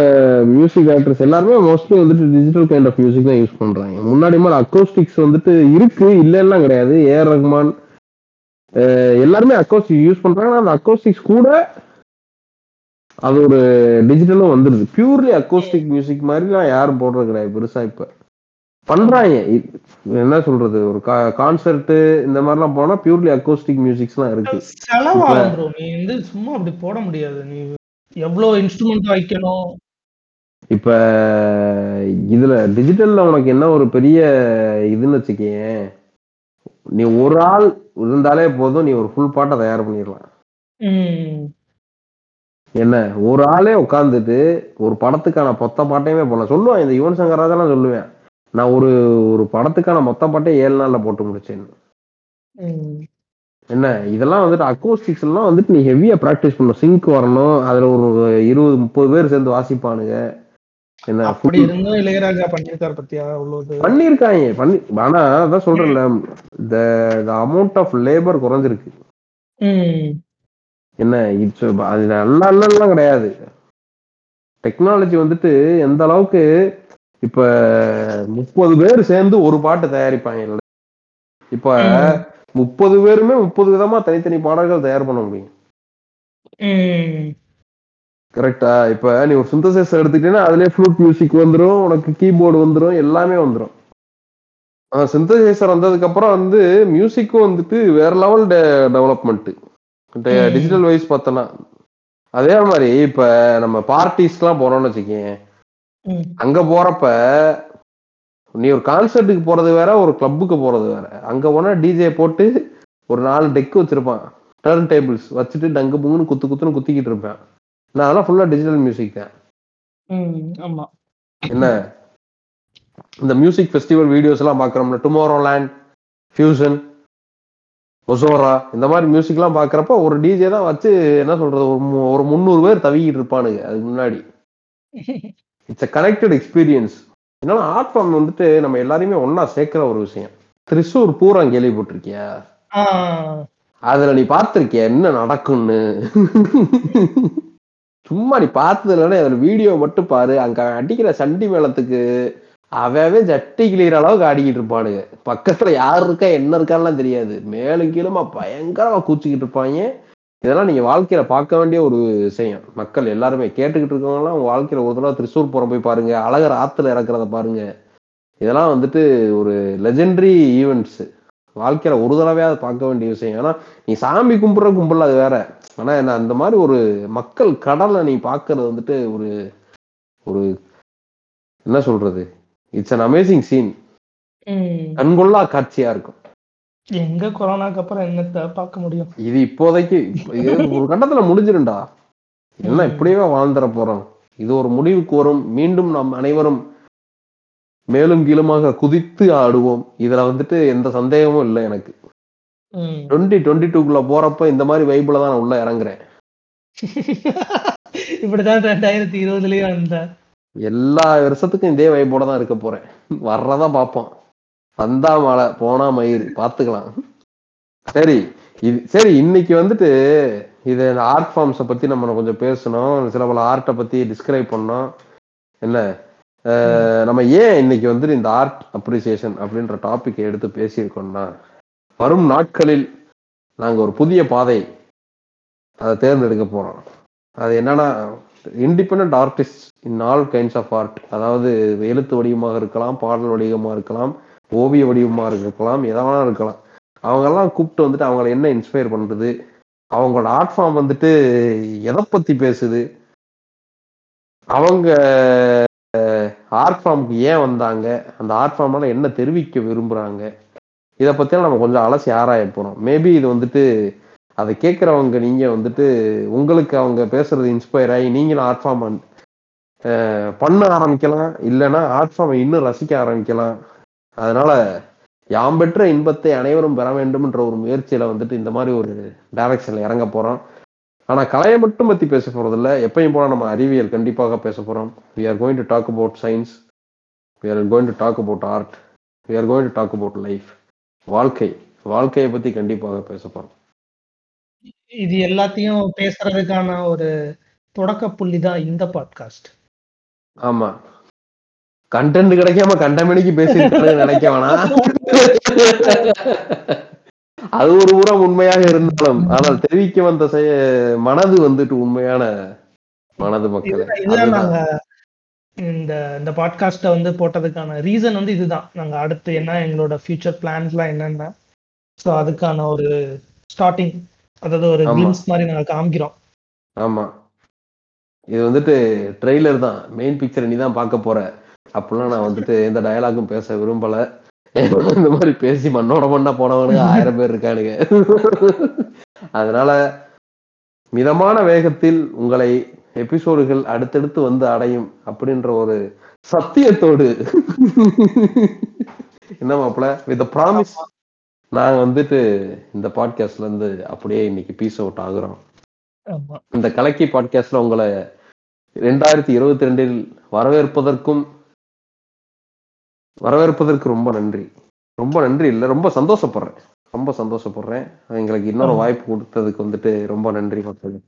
மியூசிக் ஆக்டர்ஸ் எல்லாருமே மோஸ்ட்லி வந்துட்டு டிஜிட்டல் கைண்ட் ஆஃப் மியூசிக் தான் யூஸ் பண்றாங்க. முன்னாடி மாதிரி அக்கோஸ்டிக்ஸ் வந்துட்டு இருக்கு இல்லைன்னா கிடையாது. ஏஆர் ரஹ்மான் எல்லாருமே அக்கோஸ்டிக் யூஸ் பண்றாங்க. அந்த அக்கோஸ்டிக்ஸ் கூட அது ஒரு டிஜிட்டலும் வந்துருது பியூர்லி அக்கோஸ்டிக் மியூசிக் மாதிரிலாம் யாரும் போடுறது கிடையாது பெருசா இப்ப. பண்றாங்க. என்ன சொல்றது? ஒரு கான்சர்ட் இந்த மாதிரிலாம் போனா பியூர்லி அக்கோஸ்டிக் மியூசிக்ஸ்லாம் இருக்கு. செலவாகும் ப்ரோ நீ வந்து சும்மா அப்படி போட முடியாது. நீ எவ்வளவு இன்ஸ்ட்ருமெண்ட் வைக்கணும்? இப்ப இதுல டிஜிட்டல்ல உனக்கு என்ன ஒரு பெரிய இதுன்னு வச்சுக்கேன் நீ ஒரு ஆள் இருந்தாலே போதும் நீ ஒரு ஃபுல் பாட்டை தயார் பண்ணிடலாம். என்ன ஒரு ஆளே உட்காந்துட்டு ஒரு படத்துக்கான மொத்த பாட்டையுமே போடலாம் சொல்லுவான் இந்த யுவன் சங்கர் ராஜாலாம் சொல்லுவேன் நான் ஒரு ஒரு படத்துக்கான மொத்த பாட்டை ஏழு நாள்ல போட்டு முடிச்சேன். என்ன இதெல்லாம் வந்துட்டு அக்கோஸ்டிக்ஸ் எல்லாம் வந்துட்டு நீ ஹெவியா ப்ராக்டிஸ் பண்ணணும். சிங்க் வரணும் அதுல ஒரு இருபது முப்பது பேர் சேர்ந்து வாசிப்பானுங்க. என்ன அப்படி இருந்தும் இளையராஜா பண்ணிருக்காரு பத்தியா பண்ணிருக்காங்க பண்ணி ஆனா அதான் சொல்றேன்ல இந்த அமௌண்ட் ஆஃப் லேபர் குறைஞ்சிருக்கு. என்ன இட்ஸ் அது நல்லா இல்லைலாம் கிடையாது டெக்னாலஜி வந்துட்டு எந்த அளவுக்கு இப்ப முப்பது பேர் சேர்ந்து ஒரு பாட்டு தயாரிப்பாங்க இப்ப. முப்பது பேருமே முப்பது விதமா தனித்தனி பாடல்கள் தயார் பண்ண முடியும். கரெக்டா இப்ப நீ ஒரு சிந்தசைஸ் எடுத்துக்கிட்டீங்கன்னா அதுலயே ஃப்ளூட் மியூசிக் வந்துரும் உனக்கு கீபோர்டு வந்துரும் எல்லாமே வந்துரும் சிந்தசைசர் வந்ததுக்கு அப்புறம் வந்து மியூசிக்கும் வந்துட்டு வேற லெவல் டெவலப்மெண்ட். டிஜிட்டல் வைஸ் பார்த்தோன்னா அதே மாதிரி இப்ப நம்ம பார்ட்டிஸ்லாம் போறோம்னு வச்சுக்கேன். அங்க போறப்ப நீ ஒரு கான்சர்ட்டுக்கு போறது வேற ஒரு கிளப்புக்கு போறது வேற. அங்க போனா டிஜே போட்டு ஒரு நாலு டெக் வச்சிருப்பான். டர்ன் டேபிள்ஸ் வச்சுட்டு டங்கு புங்குன்னு குத்து குத்துன்னு குத்திக்கிட்டு இருப்பேன். நான் அதெல்லாம் ஃபுல்லா டிஜிட்டல் மியூசிக் தான். என்ன? இந்த மியூசிக் ஃபெஸ்டிவல் வீடியோஸ் எல்லாம் பாக்குறோம்ல டுமாரோ லேண்ட் ஃபியூஷன் ஒசோரா இந்த மாதிரி மியூசிக்லாம் பாக்குறப்ப ஒரு டிஜே தான் வச்சு என்ன சொல்றது ஒரு ஒரு முந்நூறு பேர் தவிக்கிட்டு இருப்பானுங்க அதுக்கு முன்னாடி. இட்ஸ் அ கனெக்டட் எக்ஸ்பீரியன்ஸ் இதனால ஆர்ட் ஃபார்ம் வந்துட்டு நம்ம எல்லாரையுமே ஒண்ணா சேர்க்கிற ஒரு விஷயம். திரிசூர் பூரம் கேள்விப்பட்டிருக்கியா? அதுல நீ பார்த்திருக்கிய? என்ன நடக்கும்னு? சும்மா நீ பார்த்தது இல்லைன்னா அதுல வீடியோ மட்டும் பாரு. அங்க அடிக்கிற சண்டி மேளத்துக்கு அவவே ஜட்டி கிளியற அளவுக்கு ஆடிக்கிட்டு இருப்பானுங்க. பக்கத்துல யார் இருக்கா என்ன இருக்கான்லாம் தெரியாது. மேலும் கீழுமா பயங்கரமா கூச்சிக்கிட்டு இருப்பாங்க. இதெல்லாம் நீங்க வாழ்க்கையில பார்க்க வேண்டிய ஒரு விஷயம். மக்கள் எல்லாருமே கேட்டுக்கிட்டு இருக்கவங்க வாழ்க்கையில ஒரு தடவை திருச்சூர் புறம் போய் பாருங்க. அழகர் ஆத்துல இறக்குறத பாருங்க. இதெல்லாம் வந்துட்டு ஒரு லெஜெண்டரி ஈவெண்ட்ஸ் வாழ்க்கையில ஒரு தடவையாவது பார்க்க வேண்டிய விஷயம். ஏன்னா நீ சாமி கும்பிடுற கும்பிடல அது வேற. ஆனா என்ன அந்த மாதிரி ஒரு மக்கள் கடலை நீ பாக்குறது வந்துட்டு ஒரு ஒரு என்ன சொல்றது? இட்ஸ் அன் அமேசிங் சீன் கண்கொள்ளா காட்சியா இருக்கும். எங்க கொரோனாக்கு அப்புறம் என்னத்த பார்க்க முடியும்? இது இப்போதைக்கு இது ஒரு கட்டத்துல முடிஞ்சிரும்டா. என்ன ம். இப்படியே வாழ்ந்துட போறோம். இது ஒரு முடிவுக்கு வரும் மீண்டும் நாம் அனைவரும் மேலும் கீழுமாக குதித்து ஆடுவோம். இதுல வந்துட்டு எந்த சந்தேகமும் இல்லை எனக்கு. டுவெண்ட்டி டுவெண்ட்டி டூக்குள்ள போறப்ப இந்த மாதிரி வைப்புல தான் நான் உள்ள இறங்குறேன். (laughs) இப்படிதான் ரெண்டாயிரத்தி இருபதுலயும் இருந்தேன் எல்லா வருஷத்துக்கும் இதே வைப்போட தான் இருக்க போறேன். வர்றதான் பார்ப்போம். வந்தா மழை போனா மயிர். பார்த்துக்கலாம். சரி இது சரி இன்னைக்கு வந்துட்டு இது ஆர்ட் ஃபார்ம்ஸை பத்தி நம்ம கொஞ்சம் பேசணும். சில பல ஆர்ட்டை பத்தி டிஸ்கிரைப் பண்ணோம். என்ன? நம்ம ஏன் இன்னைக்கு வந்துட்டு இந்த ஆர்ட் அப்ரிசியேஷன் அப்படின்ற டாபிக் எடுத்து பேசியிருக்கோம்னா வரும் நாட்களில் நாங்கள் ஒரு புதிய பாதை அதை தேர்ந்தெடுக்க போறோம். அது என்னன்னா independent artist in all kinds of art அதாவது எழுத்து வடிவமாக இருக்கலாம் பாடல் வடிவமாக இருக்கலாம் ஓவிய வடிவமாக இருக்கலாம் எதாவது இருக்கலாம். அவங்கெல்லாம் கூப்பிட்டு வந்துட்டு அவங்கள என்ன இன்ஸ்பயர் பண்ணுறது அவங்களோட ஆர்ட் ஃபார்ம் வந்துட்டு எதை பத்தி பேசுது? அவங்க ஆர்ட் ஃபார்முக்கு ஏன் வந்தாங்க? அந்த ஆர்ட் ஃபார்ம்னால என்ன தெரிவிக்க விரும்புறாங்க? இதை பற்றியெல்லாம் நம்ம கொஞ்சம் அலசி ஆராய போகிறோம் மேபி இது வந்துட்டு அதை கேட்குறவங்க நீங்கள் வந்துட்டு உங்களுக்கு அவங்க பேசுறது இன்ஸ்பயர் ஆகி நீங்களும் ஆர்ட் ஃபார்ம் பண்ண ஆரம்பிக்கலாம். இல்லைன்னா ஆர்ட் ஃபார்மை இன்னும் ரசிக்க ஆரம்பிக்கலாம். அதனால யாம் பெற்ற இன்பத்தை அனைவரும் பெற வேண்டும்ன்ற ஒரு முயற்சியில வந்துட்டு இந்த மாதிரி ஒரு டைரக்ஷன்ல இறங்க போறோம். ஆனா கலையை மட்டும் பத்தி பேச போறது இல்லை எப்பயும் போல நம்ம அறிவியல் கண்டிப்பாக பேச போறோம். We are going to talk about science we are going to talk about art we are going to talk about life வாழ்க்கை. வாழ்க்கையை பத்தி கண்டிப்பாக பேச போறோம். இது எல்லாத்தையும் பேசுறதுக்கான ஒரு தொடக்க புள்ளி தான் இந்த பாட்காஸ்ட் ஆமா. கண்டென்ட் கிடைக்காம கண்டமணிக்கு பேசிட்டு நினைக்க வேணாம். அது ஒரு புறம் உண்மையாக இருந்தாலும் ஆனால் தெரிவிக்க வந்த செய மனது வந்துட்டு உண்மையான மனது மக்களே. நாங்க இந்த இந்த பாட்காஸ்ட்டை வந்து போட்டதுக்கான ரீசன் வந்து இதுதான். நாங்க அடுத்து என்ன எங்களோட ஃபியூச்சர் பிளான்ஸ்லாம் என்னென்ன ஸோ அதுக்கான ஒரு ஸ்டார்டிங் அதாவது ஒரு. கிளிம்ஸ் மாதிரி நாங்க காமிக்கிறோம். ஆமா. இது வந்துட்டு ட்ரெய்லர் தான். மெயின் பிக்சர் நீ தான் பார்க்க போற. அப்படிலாம் நான் வந்துட்டு எந்த டயலாகும் பேச விரும்பல. இந்த மாதிரி பேசி மண்ணோட மண்ணா போனவனுங்க ஆயிரம் பேர் இருக்கானுங்க. அதனால மிதமான வேகத்தில் உங்களை எபிசோடுகள் அடுத்தடுத்து வந்து அடையும் அப்படின்ற ஒரு சத்தியத்தோடு. என்ன மாப்பிள? வித் ப்ராமிஸ் நாங்க வந்துட்டு இந்த பாட்காஸ்ட்ல இருந்து அப்படியே இன்னைக்கு பீஸ் அவுட் ஆகுறோம். இந்த கலக்கி பாட்காஸ்ட்ல உங்களை ரெண்டாயிரத்தி இருபத்தி ரெண்டில் வரவேற்பதற்கும் வரவேற்பதற்கு ரொம்ப நன்றி. ரொம்ப நன்றி இல்லை ரொம்ப சந்தோஷப்படுறேன். ரொம்ப சந்தோஷப்படுறேன். எங்களுக்கு இன்னொரு. வாய்ப்பு கொடுத்ததுக்கு வந்துட்டு ரொம்ப நன்றி மக்கள்.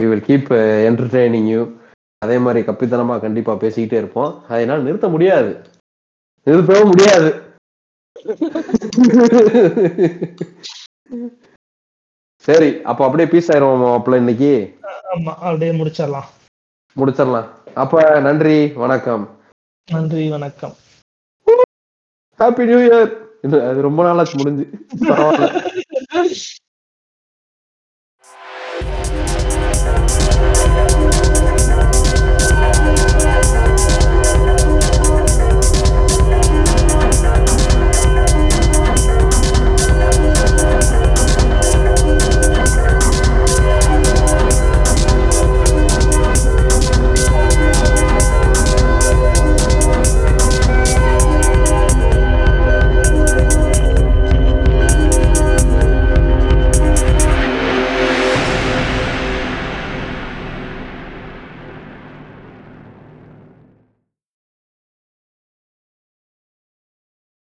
We will keep entertaining you அதே மாதிரி கப்பித்தனமா கண்டிப்பா பேசிக்கிட்டே இருப்போம். அதனால நிறுத்த முடியாது. நிறுத்தவும் முடியாது. சரி அப்ப அப்படியே பீஸ் ஆயிரும் மாப்பிள்ள இன்னைக்கு. ஆமா அப்படியே முடிச்சிடலாம். முடிச்சிடலாம். அப்ப நன்றி வணக்கம். நன்றி வணக்கம். ஹாப்பி நியூ இயர் அது ரொம்ப நாளாச்சு முடிஞ்சு. பரவாயில்ல. (laughs)